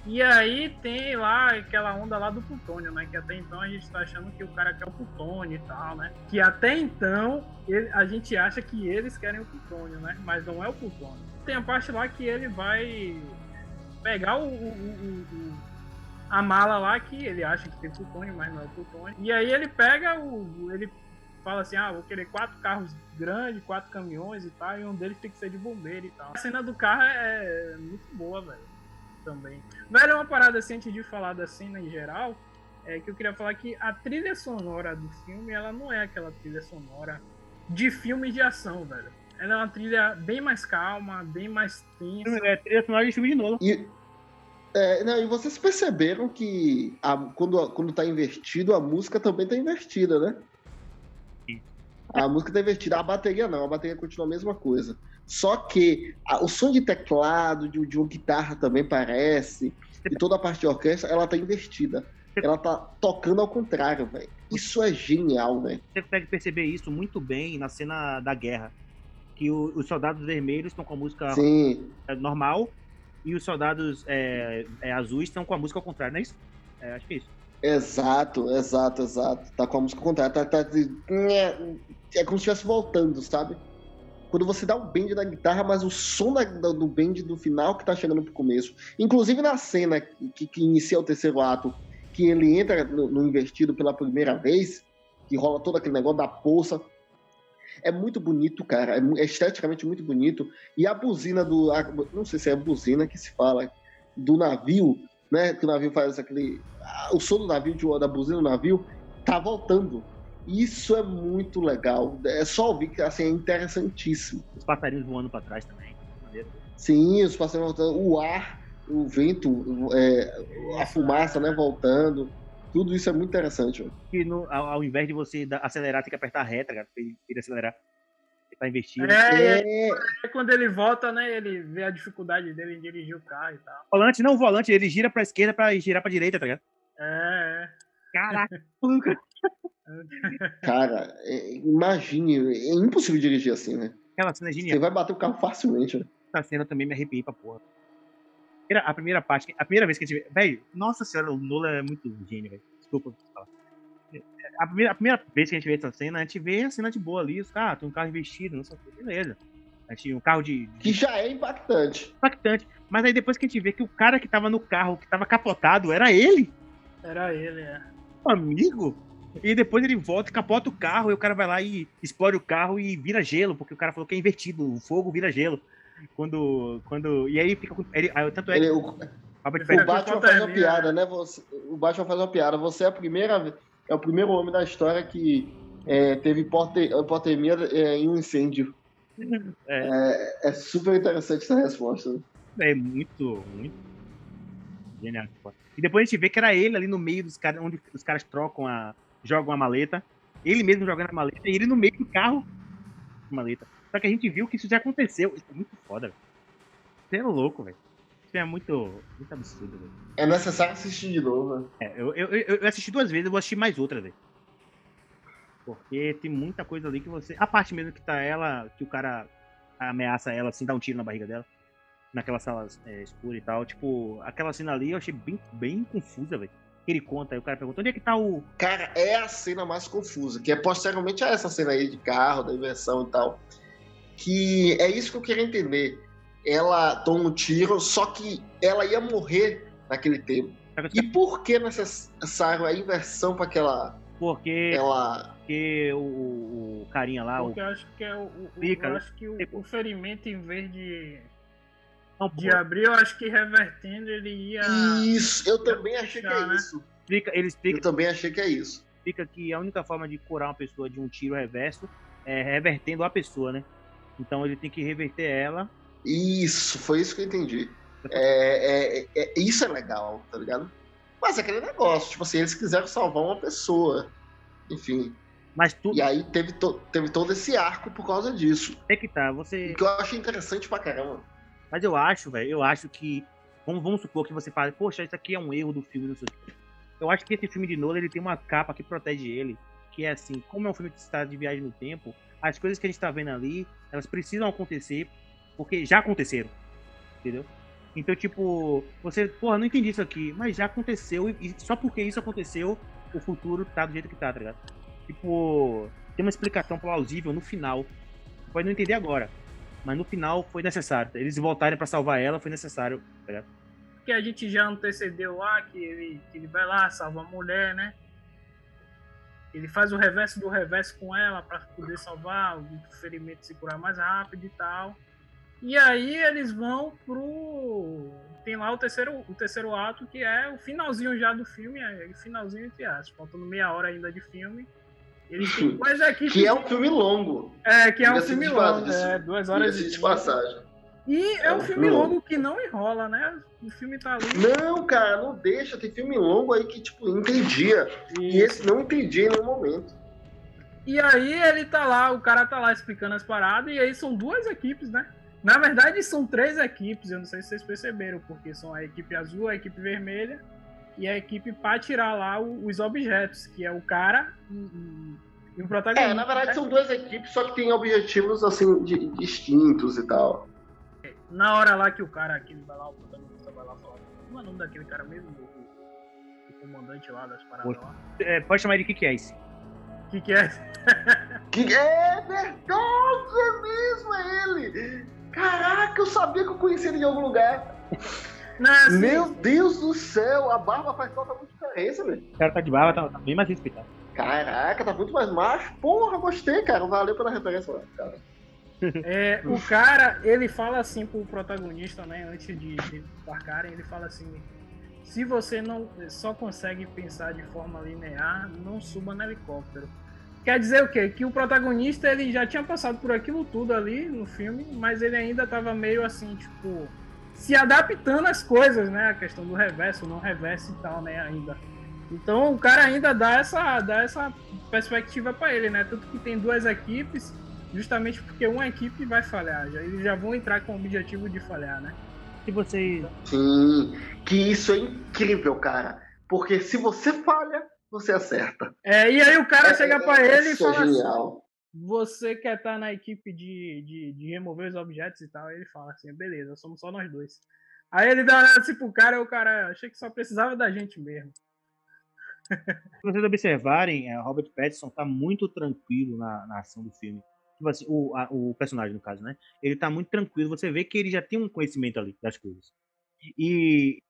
S3: E aí tem lá aquela onda lá do plutônio, né? Que até então a gente tá achando que o cara quer o plutônio e tal, né? Que até então ele, a gente acha que eles querem o plutônio, né? Mas não é o plutônio. Tem a parte lá que ele vai pegar o, o, o, o a mala lá que ele acha que tem plutônio, mas não é plutônio. E aí ele pega o. ele fala assim, ah, vou querer quatro carros grandes, quatro caminhões e tal, e um deles tem que ser de bombeiro e tal. A cena do carro é muito boa, velho também. Velho, é uma parada assim, antes de falar da cena em geral, é que eu queria falar que a trilha sonora do filme, ela não é aquela trilha sonora de filme de ação, velho. Ela é uma trilha bem mais calma, bem mais tensa.
S1: É trilha sonora de filme de novo.
S2: E, é, não, e vocês perceberam que a, quando, quando tá invertido, a música também tá invertida, né?
S1: Sim.
S2: A música tá invertida, a bateria não, a bateria continua a mesma coisa. Só que a, o som de teclado, de, de uma guitarra também parece, e toda a parte de orquestra, ela tá invertida. Ela tá tocando ao contrário, velho. Isso é genial, velho.
S1: Você consegue perceber isso muito bem na cena da guerra. Que o, os soldados vermelhos estão com a música
S2: Sim.
S1: normal e os soldados é, é, azuis estão com a música ao contrário, não é isso? É, acho que é isso.
S2: Exato, exato, exato. Tá com a música ao contrário. Tá, tá, é como se estivesse voltando, sabe? quando você dá o bend na guitarra, mas o som da, do bend do final que tá chegando pro começo. Inclusive na cena que, que inicia o terceiro ato, que ele entra no, no investido pela primeira vez, que rola todo aquele negócio da poça. É muito bonito, cara. É, é esteticamente muito bonito. E a buzina do. A, não sei se é a buzina que se fala, do navio, né? Que o navio faz aquele. O som do navio, da buzina do navio, tá voltando. Isso é muito legal. É só ouvir que assim, é interessantíssimo.
S1: Os passarinhos voando para trás também.
S2: Sim, os passarinhos voltando. O ar, o vento, é, a fumaça né, voltando. Tudo isso é muito interessante.
S1: E no, ao, ao, invés de você acelerar, tem que apertar a reta, cara, pra ele, ele acelerar. Ele tá investindo.
S3: É, é, é, quando ele volta, né? Ele vê a dificuldade dele em dirigir o carro e tal.
S1: Volante, não, volante, ele gira pra esquerda pra girar pra direita, tá ligado?
S3: É, é.
S1: Caraca,
S2: Cara, é, imagine, é impossível dirigir assim, né?
S1: Aquela cena é genial.
S2: Você vai bater o carro facilmente, né?
S1: Essa cena também me arrepiei pra porra. A primeira parte, a primeira vez que a gente vê. Velho, nossa senhora, o Nola é muito gênio, velho. Desculpa falar. A primeira, a primeira vez que a gente vê essa cena, a gente vê a cena de boa ali. Os caras, ah, tem um carro investido, não sei o que, beleza. A gente, um carro de, de,
S2: Que já é impactante.
S1: Impactante. Mas aí depois que a gente vê que o cara que tava no carro, que tava capotado, era ele.
S3: Era ele, é.
S1: amigo? E depois ele volta, capota o carro, e o cara vai lá e explode o carro e vira gelo, porque o cara falou que é invertido, o fogo vira gelo. Quando. quando e aí fica. Ele, tanto é
S2: ele, o, o Batman faz uma piada, né? Você, o Batman faz uma piada. Você é a primeira. É o primeiro homem da história que é, teve hipotermia é, em um incêndio. É. é. É, super interessante essa resposta.
S1: É muito, muito genial. E depois a gente vê que era ele ali no meio dos caras, onde os caras trocam a, jogam a maleta, ele mesmo jogando a maleta, e ele no meio do carro, maleta. Só que a gente viu que isso já aconteceu. Isso é muito foda, velho. Você é louco, velho. Isso é muito, muito absurdo, velho.
S2: É necessário assistir de novo, né?
S1: É, eu, eu, eu, assisti duas vezes, eu vou assistir mais outra, velho. Porque tem muita coisa ali que você. A parte mesmo que tá ela, que o cara ameaça ela assim, dá um tiro na barriga dela. Naquela sala é, escura e tal. Tipo, aquela cena ali eu achei bem, bem confusa, velho ele conta, aí o cara pergunta, onde é que tá o.
S2: Cara, é a cena mais confusa, que é posteriormente a essa cena aí de carro, da inversão e tal. Que é isso que eu queria entender. Ela toma um tiro, só que ela ia morrer naquele tempo. E por que necessário a inversão para aquela.
S1: Porque.
S2: Ela...
S1: Porque o, o carinha lá.
S3: Porque
S1: o...
S3: eu acho que é o. o Fica, eu acho que o, o ferimento, em vez de não, de abrir, eu acho que revertendo ele ia.
S2: Isso, eu também achei que é né? isso.
S1: Explica, ele explica,
S2: eu também achei que é isso.
S1: Explica que a única forma de curar uma pessoa de um tiro reverso é revertendo a pessoa, né? Então ele tem que reverter ela.
S2: Isso, foi isso que eu entendi. É, é, é, isso é legal, tá ligado? Mas é aquele negócio, tipo assim, eles quiseram salvar uma pessoa. Enfim.
S1: Mas tu...
S2: E aí teve, to, teve todo esse arco por causa disso.
S1: É que tá, você.
S2: O que eu achei interessante pra caramba.
S1: Mas eu acho, velho, eu acho que. Vamos, vamos supor que você fale, poxa, isso aqui é um erro do filme, não sei. Eu acho que esse filme de Nolan, ele tem uma capa que protege ele, que é assim, como é um filme que está de viagem no tempo, as coisas que a gente está vendo ali, elas precisam acontecer, porque já aconteceram, entendeu? Então, tipo, você, porra, não entendi isso aqui, mas já aconteceu e só porque isso aconteceu, o futuro tá do jeito que tá, tá ligado? Tipo, tem uma explicação plausível no final. Pode não entender agora, mas no final foi necessário. Eles voltarem para salvar ela foi necessário, tá ligado?
S3: Porque a gente já antecedeu lá que ele, que ele vai lá, salva a mulher, né? Ele faz o reverso do reverso com ela para poder salvar o ferimento se curar mais rápido e tal. E aí eles vão pro. Tem lá o terceiro, o terceiro ato, que é o finalzinho já do filme, é finalzinho entre aspas, faltando meia hora ainda de filme. Eles têm duas equipes.
S2: que é um filme longo.
S3: É, que é um filme longo, é, duas horas
S2: de passagem.
S3: E é, um filme longo que não enrola, né? O filme tá ali.
S2: Não, cara, não deixa. Tem filme longo aí que, tipo, entendia. E, esse não entendia em nenhum momento.
S3: E aí ele tá lá, o cara tá lá explicando as paradas, e aí são duas equipes, né? Na verdade, são três equipes, eu não sei se vocês perceberam, porque são a equipe azul, a equipe vermelha e a equipe para tirar lá os objetos, que é o cara e, e o protagonista.
S2: É, na verdade são duas equipes, só que tem objetivos assim distintos e tal.
S3: Na hora lá que o cara, que vai lá, o protagonista vai lá falar, como é o nome daquele cara mesmo? O, o comandante lá das paradas lá?
S1: É, pode chamar ele de que que é esse?
S3: Que que é?
S2: que é verdade, é mesmo, é ele! Caraca, eu sabia que eu conhecia ele em algum lugar. Não, assim, Meu Deus do céu, a barba faz falta muito diferença, velho.
S1: O cara tá de barba, tá, tá bem mais respeitado.
S2: Caraca, tá muito mais macho. Porra, gostei, cara. Valeu pela referência, cara.
S3: É, o cara, ele fala assim pro protagonista, né, antes de, de embarcarem, ele fala assim: se você não só consegue pensar de forma linear, não suba no helicóptero. Quer dizer o quê? Que o protagonista ele já tinha passado por aquilo tudo ali no filme, mas ele ainda tava meio assim, tipo, se adaptando às coisas, né? A questão do reverso, não reverso e tal, né? Ainda. Então o cara ainda dá essa, dá essa perspectiva para ele, né? Tanto que tem duas equipes, justamente porque uma equipe vai falhar. Já, eles já vão entrar com o objetivo de falhar, né?
S1: Se você.
S2: Sim, que isso é incrível, cara. Porque se você falha, você acerta.
S3: É, e aí o cara é, chega para ele e fala é genial. assim, você quer estar tá na equipe de, de, de, remover os objetos e tal, ele fala assim, beleza, somos só nós dois. Aí ele dá assim pro cara, e o cara achei que só precisava da gente mesmo.
S1: Se vocês observarem, é, Robert Pattinson tá muito tranquilo na, na ação do filme. Tipo assim, o, a, o personagem, no caso, né? Ele tá muito tranquilo. Você vê que ele já tem um conhecimento ali das coisas. E,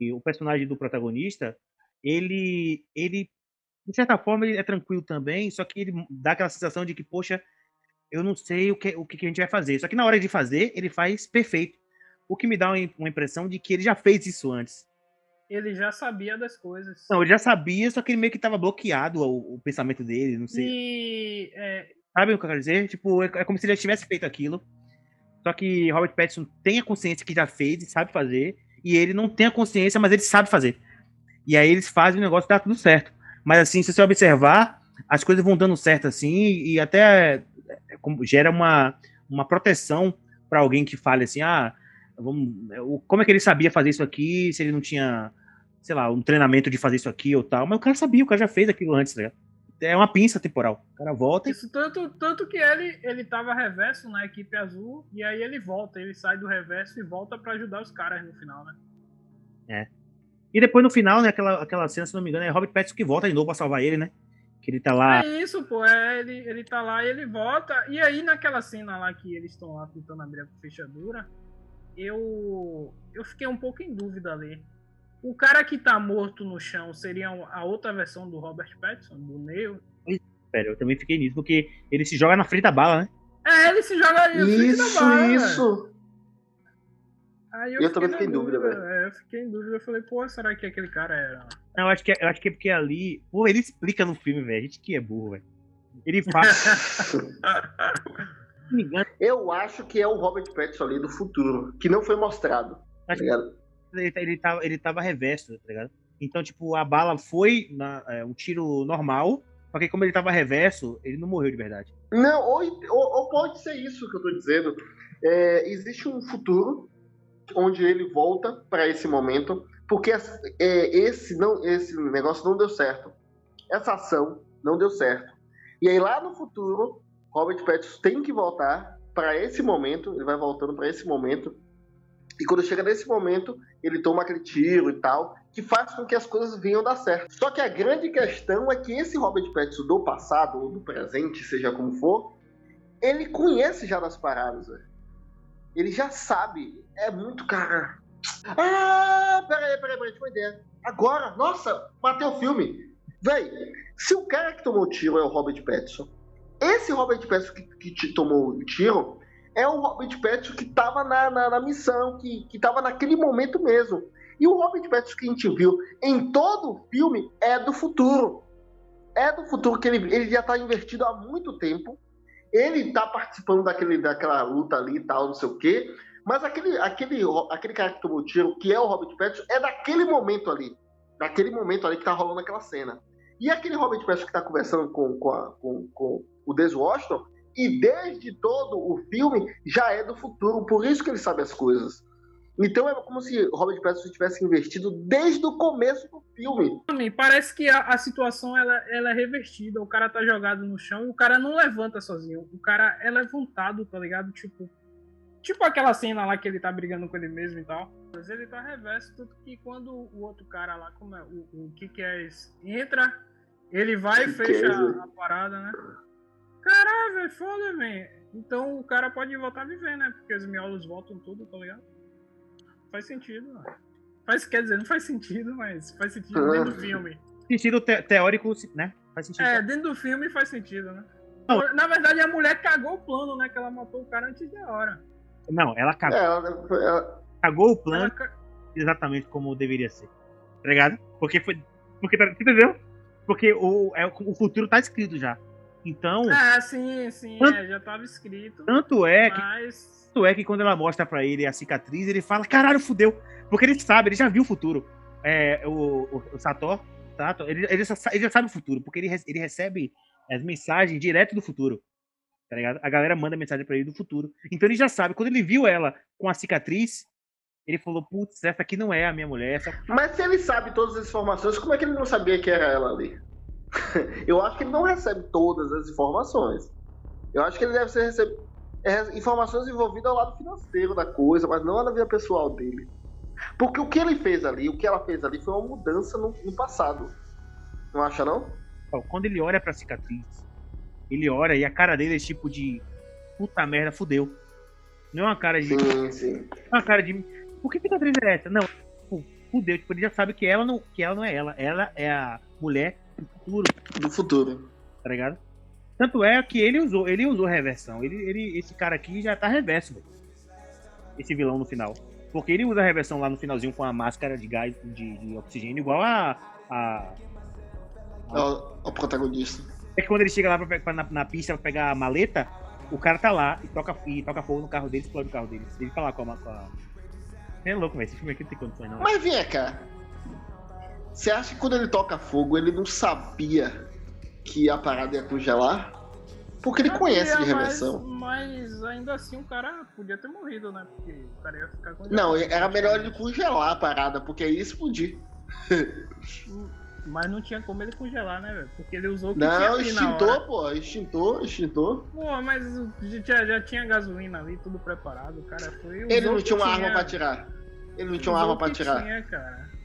S1: e o personagem do protagonista, ele, ele, de certa forma, ele é tranquilo também, só que ele dá aquela sensação de que, poxa, eu não sei o que, o que a gente vai fazer. Só que na hora de fazer, ele faz perfeito. O que me dá uma impressão de que ele já fez isso antes.
S3: Ele já sabia das coisas.
S1: Não, ele já sabia, só que ele meio que tava bloqueado o, o pensamento dele, não sei.
S3: E. É...
S1: Sabe o que eu quero dizer? Tipo, é, é como se ele já tivesse feito aquilo. Só que Robert Pattinson tem a consciência que já fez e sabe fazer. E ele não tem a consciência, mas ele sabe fazer. E aí eles fazem o negócio dá tudo certo. Mas assim, se você observar, as coisas vão dando certo assim e até é, gera uma, uma proteção para alguém que fale assim, ah, vamos, como é que ele sabia fazer isso aqui se ele não tinha, sei lá, um treinamento de fazer isso aqui ou tal. Mas o cara sabia, o cara já fez aquilo antes, né? É uma pinça temporal. O cara volta.
S3: Isso, tanto, tanto que ele, ele tava reverso na equipe azul, e aí ele volta, ele sai do reverso e volta para ajudar os caras no final, né?
S1: É. E depois no final, né, aquela, aquela cena, se não me engano, é Robert Pattinson que volta de novo pra salvar ele, né? Que ele tá lá.
S3: É isso, pô. É, ele, ele tá lá e ele volta. E aí, naquela cena lá que eles estão lá tentando abrir a fechadura, eu. Eu fiquei um pouco em dúvida ali. O cara que tá morto no chão seria a outra versão do Robert Pattinson, do Neo?
S1: Pera, eu também fiquei nisso, porque ele se joga na frente da bala, né?
S3: É, ele se joga na frente
S2: isso,
S3: da bala.
S2: Isso, isso.
S3: Aí eu, eu também fiquei em dúvida, velho. É, eu fiquei em dúvida, eu falei, pô, será que aquele cara era.
S1: Não, eu acho que, é, eu acho que é porque ali. Pô, ele explica no filme, velho. A gente que é burro, velho. Ele faz.
S2: eu acho que é o Robert Pattinson ali do futuro, que não foi mostrado. Tá acho tá
S1: ele, ele, tava, ele tava reverso, tá ligado? Então, tipo, a bala foi na, é, um tiro normal, só que como ele tava reverso, ele não morreu de verdade.
S2: Não, ou, ou, ou pode ser isso que eu tô dizendo. É, existe um futuro onde ele volta para esse momento, porque é, esse, não, esse negócio não deu certo. Essa ação não deu certo. E aí lá no futuro, Robert Pattinson tem que voltar para esse momento, ele vai voltando para esse momento, E quando chega nesse momento, ele toma aquele tiro e tal, que faz com que as coisas venham dar certo. Só que a grande questão é que esse Robert Pattinson do passado, ou do presente, seja como for, ele conhece já das paradas, velho. Ele já sabe. É muito cara. Ah, peraí, peraí, peraí, tive uma ideia. Agora, nossa, bateu o filme. Véi, se o cara que tomou o tiro é o Robert Pattinson, esse Robert Pattinson que, que te tomou o tiro é o Robert Pattinson que estava na, na, na, missão, que estava naquele momento mesmo. E o Robert Pattinson que a gente viu em todo o filme é do futuro. É do futuro, que ele, ele já está invertido há muito tempo. Ele está participando daquele, daquela luta ali e tal, não sei o quê. Mas aquele, aquele, aquele cara que tomou tiro, que é o Robert Pattinson, é daquele momento ali. Daquele momento ali que tá rolando aquela cena. E aquele Robert Pattinson que tá conversando com, com, a, com, com o Des Washington, e desde todo o filme já é do futuro, por isso que ele sabe as coisas. Então é como se Robert Pattinson tivesse investido desde o começo do filme.
S3: Parece que a, a, situação ela, ela é revertida. O cara tá jogado no chão e o cara não levanta sozinho. O cara é levantado, tá ligado? Tipo, tipo aquela cena lá que ele tá brigando com ele mesmo e tal. Mas ele tá reverso, tanto que quando o outro cara lá, como é, o, o que que é esse, entra, ele vai e fecha a, a parada, né? Caralho, velho, foda, velho. Então o cara pode voltar a viver, né? Porque os miolos voltam tudo, tá ligado? Faz sentido, mano. Faz, quer dizer, não faz sentido, mas faz sentido ah. dentro do filme.
S1: Sentido te teórico, né? Faz sentido.
S3: É, dentro do filme faz sentido, né? Não. Na verdade, a mulher cagou o plano, né? Que ela matou o cara antes da hora.
S1: Não, ela cagou. É, ela, ela... Cagou o plano ela... exatamente como deveria ser. Tá ligado? Porque foi. Porque, tá, entendeu? Porque o, é, o futuro tá escrito já. Então.
S3: Ah, sim, sim, tanto, é, já tava escrito.
S1: Tanto é mas... que. Tanto é que quando ela mostra pra ele a cicatriz, ele fala, caralho, fudeu. Porque ele sabe, ele já viu o futuro. É, o, o, o Sator, Sator ele, ele, já, ele, já, sabe o futuro, porque ele, ele recebe as mensagens direto do futuro. Tá ligado? A galera manda mensagem pra ele do futuro. Então ele já sabe. Quando ele viu ela com a cicatriz, ele falou, putz, essa aqui não é a minha mulher. Essa...
S2: Mas se ele sabe todas as informações, como é que ele não sabia que era ela ali? eu acho que ele não recebe todas as informações. Eu acho que ele deve ser receber é, informações envolvidas ao lado financeiro da coisa, mas não na vida pessoal dele. Porque o que ele fez ali, o que ela fez ali foi uma mudança no, no passado. Não acha, não?
S1: Quando ele olha pra cicatriz, ele olha e a cara dele é tipo de puta merda, fudeu. Não é uma cara de.
S2: Sim, sim.
S1: É uma cara de. Por que cicatriz é essa? Não, fudeu. Tipo, ele já sabe que ela não, que ela não é ela. Ela é a mulher do futuro.
S2: Do futuro.
S1: Tá ligado? Tanto é que ele usou, ele usou reversão. Ele, ele, esse cara aqui já tá reverso, véio. Esse vilão no final. Porque ele usa a reversão lá no finalzinho com a máscara de gás de, de oxigênio, igual a. a,
S2: o, protagonista.
S1: É que quando ele chega lá pra, pra, na, na, pista pra pegar a maleta, o cara tá lá e toca, e toca fogo no carro dele, explode o carro dele. Ele tá lá com a. Com a... É louco, velho. Esse filme aqui não tem condições, não.
S2: Mas vem cá. Você acha que quando ele toca fogo, ele não sabia que a parada ia congelar? Porque ele conhece de reversão.
S3: Mas, mas, ainda assim o cara podia ter morrido, né? Porque o cara ia ficar congelado.
S2: Não, era melhor ele congelar a parada, porque aí ia explodir.
S3: Mas não tinha como ele congelar, né, velho? Porque ele usou o que
S2: Não, extintor, pô. Extintor, extintor.
S3: Pô, mas já, já tinha gasolina ali, tudo preparado. O cara foi.
S2: Ele não tinha uma tinha. arma pra tirar. Ele não tinha uma arma pra tirar.
S3: Tinha, cara.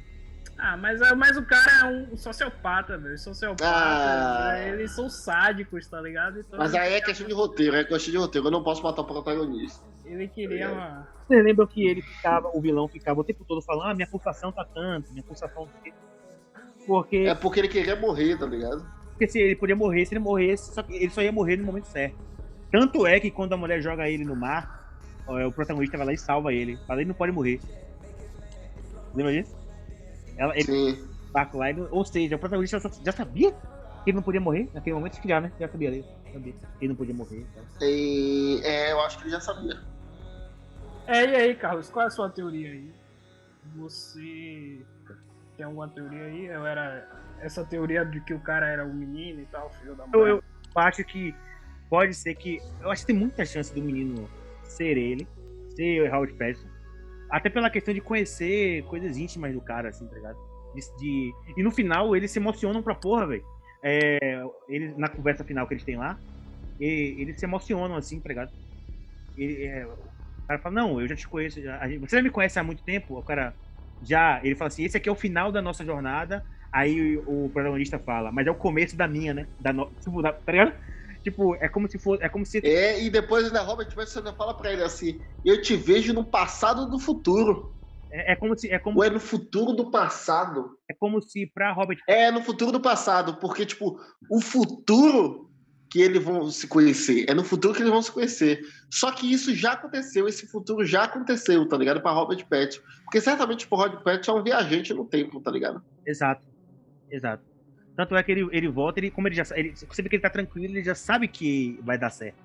S3: Ah, mas, mas o cara é um sociopata, velho. Sociopata. Ah. Eles são sádicos, tá ligado?
S2: Então, mas aí é questão de roteiro, é questão de roteiro. Eu não posso matar o protagonista.
S3: Ele queria uma.
S1: Você lembra que ele ficava, o vilão ficava o tempo todo falando, ah, minha pulsação tá tanto, minha pulsação.
S2: Porque. É porque ele queria morrer, tá ligado?
S1: Porque se ele podia morrer, se ele morresse, só que ele só ia morrer no momento certo. Tanto é que quando a mulher joga ele no mar, o protagonista vai lá e salva ele. Fala, ele não pode morrer. Lembra disso? Ela, ele, Sim. Barco lá, ou seja, o protagonista já sabia que ele não podia morrer naquele momento, já, né? Já sabia, ele sabia que ele não podia morrer.
S2: Tá? E, é, eu acho que ele já sabia.
S3: É, e aí, Carlos, qual é a sua teoria aí? Você tem alguma teoria aí? Eu era essa teoria de que o cara era o menino e tal, filho da mãe?
S1: Eu, eu acho que pode ser que. Eu acho que tem muita chance do menino ser ele, ser o Howard Patterson. Até pela questão de conhecer coisas íntimas do cara, assim, tá ligado? De, de... E no final eles se emocionam pra porra, velho. É, eles, na conversa final que eles têm lá, e, eles se emocionam, assim, tá ligado? Ele, é, O cara fala, não, eu já te conheço. Já, você já me conhece há muito tempo? O cara já. Ele fala assim: esse aqui é o final da nossa jornada. Aí o, o protagonista fala, mas é o começo da minha, né? Da no... Tipo, tá ligado? Tipo, é como se fosse. É como se.
S2: É, e depois ainda Robert Pattinson ainda fala pra ele assim: eu te vejo no passado do futuro.
S1: É, é, como se. É como
S2: Ou é no futuro do passado.
S1: É como se pra Robert.
S2: É no futuro do passado, porque, tipo, o futuro que eles vão se conhecer. É no futuro que eles vão se conhecer. Só que isso já aconteceu, esse futuro já aconteceu, tá ligado? Pra Robert Pattinson. Porque certamente, tipo, Robert Pattinson é um viajante no tempo, tá ligado?
S1: Exato. Exato. Tanto é que ele, ele volta, ele, como ele já ele, você vê que ele tá tranquilo, ele já sabe que vai dar certo.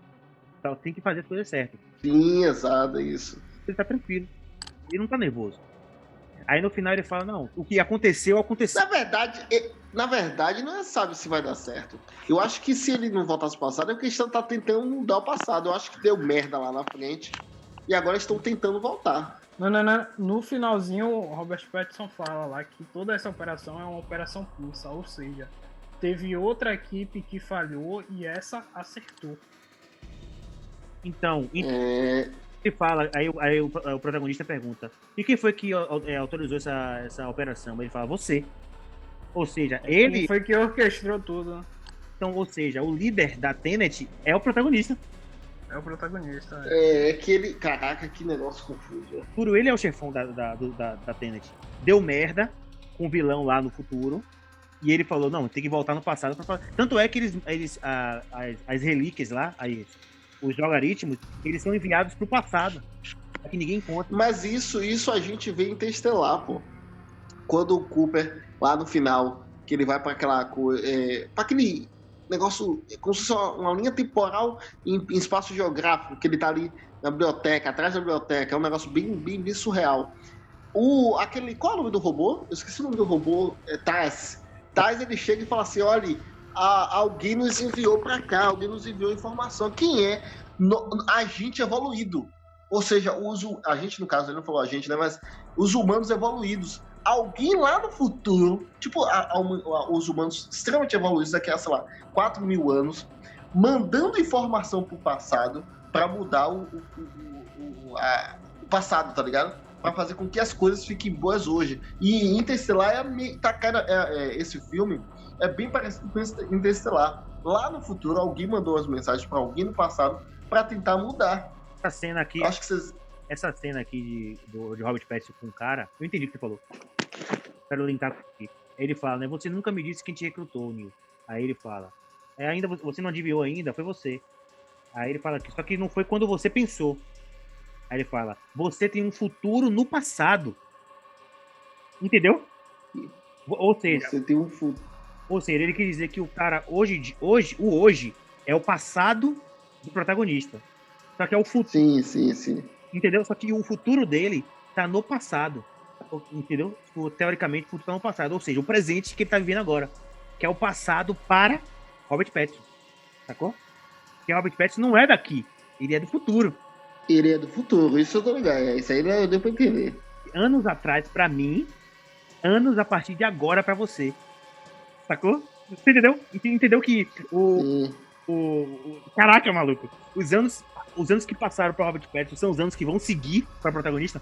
S1: Então tem que fazer as coisas certas.
S2: Sim, exato, é isso.
S1: Ele tá tranquilo. Ele não tá nervoso. Aí no final ele fala, não, o que aconteceu, aconteceu.
S2: Na verdade, na verdade, não é sabe se vai dar certo. Eu acho que se ele não voltasse pro passado, é porque eles tá tentando mudar o passado. Eu acho que deu merda lá na frente. E agora estão tentando voltar.
S3: Não, não, não. No finalzinho, o Robert Pattinson fala lá que toda essa operação é uma operação pulsa, ou seja, teve outra equipe que falhou e essa acertou.
S1: Então, é... ele fala, aí, aí o, o, protagonista pergunta: e quem foi que é, autorizou essa, essa operação? Ele fala: você. Ou seja, ele.
S3: Foi que orquestrou tudo.
S1: Então, ou seja, o líder da Tenet é o protagonista.
S3: É o protagonista.
S2: É, é que ele. Caraca, que negócio confuso.
S1: Puro, ele é o chefão da, da, da, da Tenet. Deu merda com o vilão lá no futuro. E ele falou: não, tem que voltar no passado. Pra... Tanto é que eles. eles a, as, as relíquias lá, aí, os logaritmos, eles são enviados pro passado. Pra que ninguém encontre.
S2: Mas isso, isso a gente vê em Interstellar, pô. Quando o Cooper, lá no final, que ele vai para aquela. É, para aquele negócio, como se fosse uma linha temporal em, em, espaço geográfico, que ele tá ali na biblioteca, atrás da biblioteca, é um negócio bem, bem, bem surreal. O, aquele, qual é o nome do robô? Eu esqueci o nome do robô, é Taz. Taz, ele chega e fala assim, olha, a, alguém nos enviou para cá, alguém nos enviou informação. Quem é? No, agente evoluído. Ou seja, os, a gente, no caso, ele não falou a gente, né? Mas os humanos evoluídos alguém lá no futuro, tipo a, a, a, os humanos extremamente evoluídos daqui a, sei lá, 4 mil anos, mandando informação pro passado para mudar o, o, o, o, passado, tá ligado? Para fazer com que as coisas fiquem boas hoje. E Interstellar é, tá, cara, é, é, esse filme é bem parecido com Interstellar. Lá no futuro, alguém mandou as mensagens para alguém no passado para tentar mudar.
S1: Essa cena aqui.
S2: Acho que vocês
S1: essa cena aqui de, do, de Robert Pattinson com o cara, eu entendi o que você falou. Quero linkar aqui. Ele fala, né? Você nunca me disse quem te recrutou, Neil. Aí ele fala, é, ainda você não adivinhou ainda, foi você. Aí ele fala que só que não foi quando você pensou. Aí ele fala, você tem um futuro no passado. Entendeu? Ou seja,
S2: você tem um futuro.
S1: Ou seja, ele quer dizer que o cara hoje, hoje, o hoje é o passado do protagonista. Só que é o futuro.
S2: Sim, sim, sim.
S1: Entendeu? Só que o futuro dele tá no passado. Entendeu? Tipo, teoricamente, o futuro tá no passado. Ou seja, o presente que ele tá vivendo agora. Que é o passado para Robert Pattinson. Sacou? Porque Robert Pattinson não é daqui. Ele é do futuro.
S2: Ele é do futuro, isso eu tô ligado. Isso aí deu pra entender.
S1: Anos atrás, para mim, anos a partir de agora para você. Sacou? Você entendeu? Entendeu que o, o, o, Caraca, maluco. Os anos os anos que passaram pra Robert Pattinson são os anos que vão seguir pra protagonista.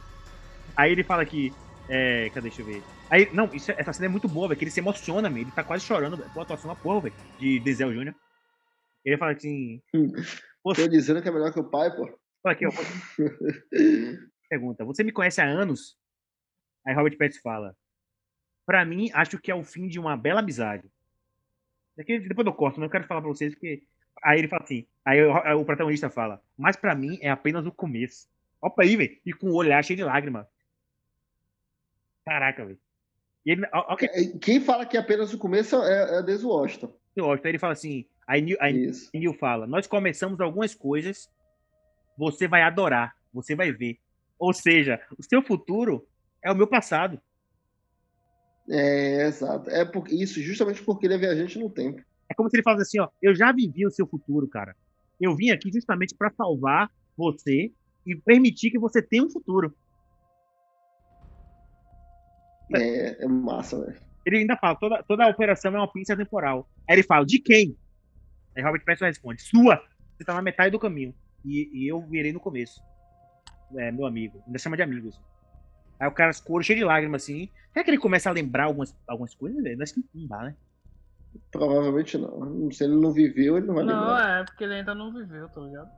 S1: Aí ele fala que. É, cadê? Deixa eu ver. Aí, não, isso, essa cena é muito boa, velho, que ele se emociona, velho. Ele tá quase chorando, velho. Pô, atuação uma porra, velho, de Denzel Jr. Ele fala assim.
S2: Tô dizendo que é melhor que o pai, pô.
S1: Fala aqui, ó. Pergunta: Você me conhece há anos? Aí Robert Pattinson fala: Pra mim, acho que é o fim de uma bela amizade. Depois eu corto, não quero falar pra vocês porque Aí ele fala assim, aí o, o protagonista fala, mas para mim é apenas o começo. Opa aí, velho, e com o olhar cheio de lágrima. Caraca, velho.
S2: Okay. É, quem fala que é apenas o começo é, é desde o Washington.
S1: Aí ele fala assim, aí Neil, aí Neil fala, nós começamos algumas coisas, você vai adorar, você vai ver. Ou seja, o seu futuro é o meu passado.
S2: É, exato. É por, isso, justamente porque ele é viajante no tempo.
S1: É como se ele falasse assim, ó, eu já vivi o seu futuro, cara. Eu vim aqui justamente para salvar você e permitir que você tenha um futuro.
S2: É, é massa, velho.
S1: Ele ainda fala, toda, toda a operação é uma pinça temporal. Aí ele fala, de quem? Aí Robert Pattinson responde, sua! Você tá na metade do caminho. E, e eu virei no começo. é, meu amigo. Ainda chama de amigos. Aí o cara escuro, cheio de lágrimas, assim. Será que ele começa a lembrar algumas, algumas coisas? Velho? Acho que não dá, né?
S2: Provavelmente não. Se ele não viveu, ele não vai
S3: Não,
S2: lembrar.
S3: é, porque ele ainda não viveu, tá ligado?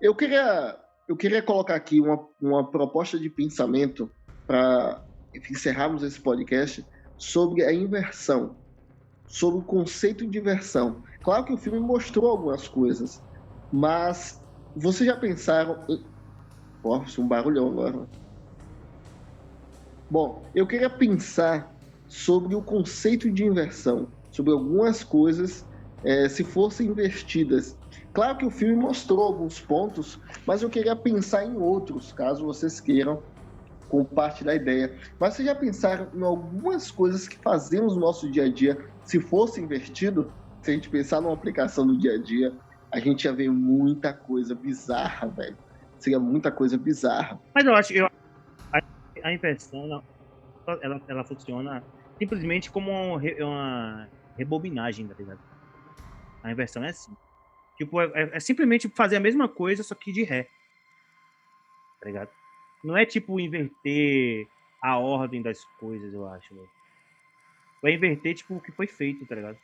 S2: Eu queria, eu queria colocar aqui uma, uma proposta de pensamento para encerrarmos esse podcast sobre a inversão, sobre o conceito de inversão. Claro que o filme mostrou algumas coisas, mas vocês já pensaram. Nossa, um barulhão agora. Bom, eu queria pensar sobre o conceito de inversão, sobre algumas coisas eh, se fossem investidas. Claro que o filme mostrou alguns pontos, mas eu queria pensar em outros, caso vocês queiram compartilhar ideia. Mas vocês já pensaram em algumas coisas que fazemos no nosso dia a dia se fosse invertido? Se a gente pensar numa aplicação do dia a dia, a gente ia ver muita coisa bizarra, velho. Seria muita coisa bizarra.
S1: Mas eu acho, eu, a, a inversão, ela, ela, funciona simplesmente como uma, uma rebobinagem, tá ligado? A inversão é assim. Tipo, é, é- é simplesmente fazer a mesma coisa, só que de ré. Tá ligado? Não é tipo inverter a ordem das coisas, eu acho, velho. Vai inverter, tipo, o que foi feito, tá ligado?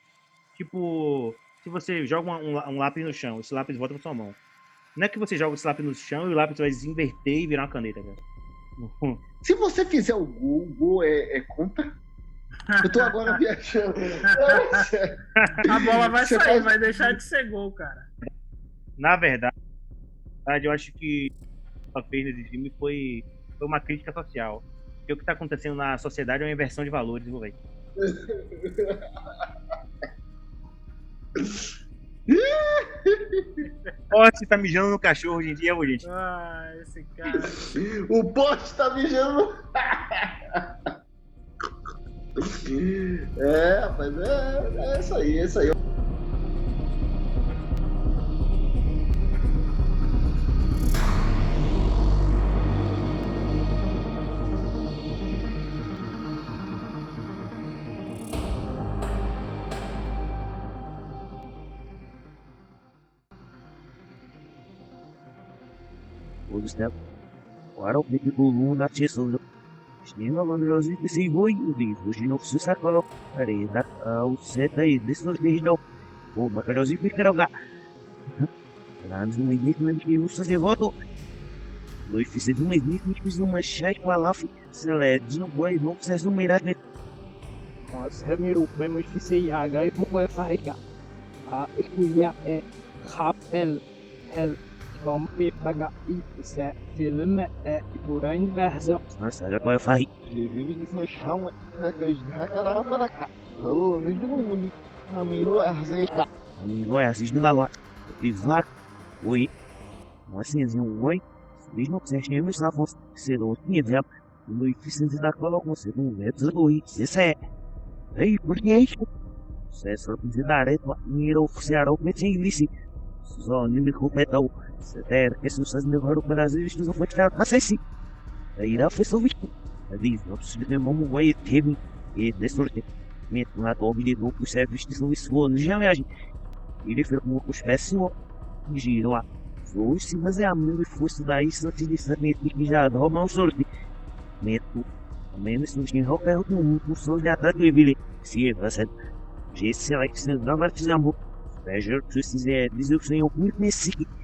S1: Tipo, se você joga um, um lápis no chão, esse lápis volta pra sua mão. Não é que você joga esse lápis no chão e o lápis vai desinverter e virar uma caneta, velho.
S2: Se você fizer o gol, o gol é, é contra? Eu tô agora viajando.
S3: A bola vai
S2: Você
S3: sair,
S2: faz-
S3: vai deixar de ser gol, cara.
S1: Na verdade, eu acho que que fez nesse filme foi, foi uma crítica social. Porque o que tá acontecendo na sociedade é uma inversão de valores? Ó, você tá mijando no cachorro hoje em dia, gente.
S3: Ah, esse cara.
S2: O poste tá mijando. É, rapaz, é, é isso aí, é isso aí.
S4: Udustem. Warok di bulu na chisul. Shnina mandrozi si boy di fujino susako. Ari da au seta disul dihno. O makrozi pikroga. Lanz no início não que usa de voto. Lui fiz de um início que uma chai com a laf. Se lê de no boi não precisa no mirar de
S5: Nossa, meu, vamos dizer H e vou fazer. A escolha é Rapel, El, Rompe, Paga e Se, Filme é por a inversão.
S4: Nossa, já vai fazer.
S5: Ele se chama Caramba, Ô, me dá Amigo, é assim,
S4: Amigo, é assiste no lá. Exato. Oi. Assim, um oi. Mesmo que você esteja na força, você não tinha tempo. No eficiente da cola com você não vê tudo oi. Isso é. Ei, por que é isso? Você só precisa dar reto. Mira oficiar o que tem disse. Só nem me completou. Você ter que se vocês levaram para o Brasil, isto não foi tirar. Mas é sim. Aí não foi só visto. Diz, não precisa ter como vai ter. E desse sorte. Meto na vida do que você viste no esforço. Já viagem. Ele foi com os pés assim, Giro lá. Vou se fazer a e fosse daí se não te disser que já rouba um sorte. Meto. Menos não tinha roupa do mundo, o som de do Billy. Se você. Jesse vai ser não vai te amor. Veja, se quiser dizer que senhor muito nesse. Sim, um depois de vídeo. Hoff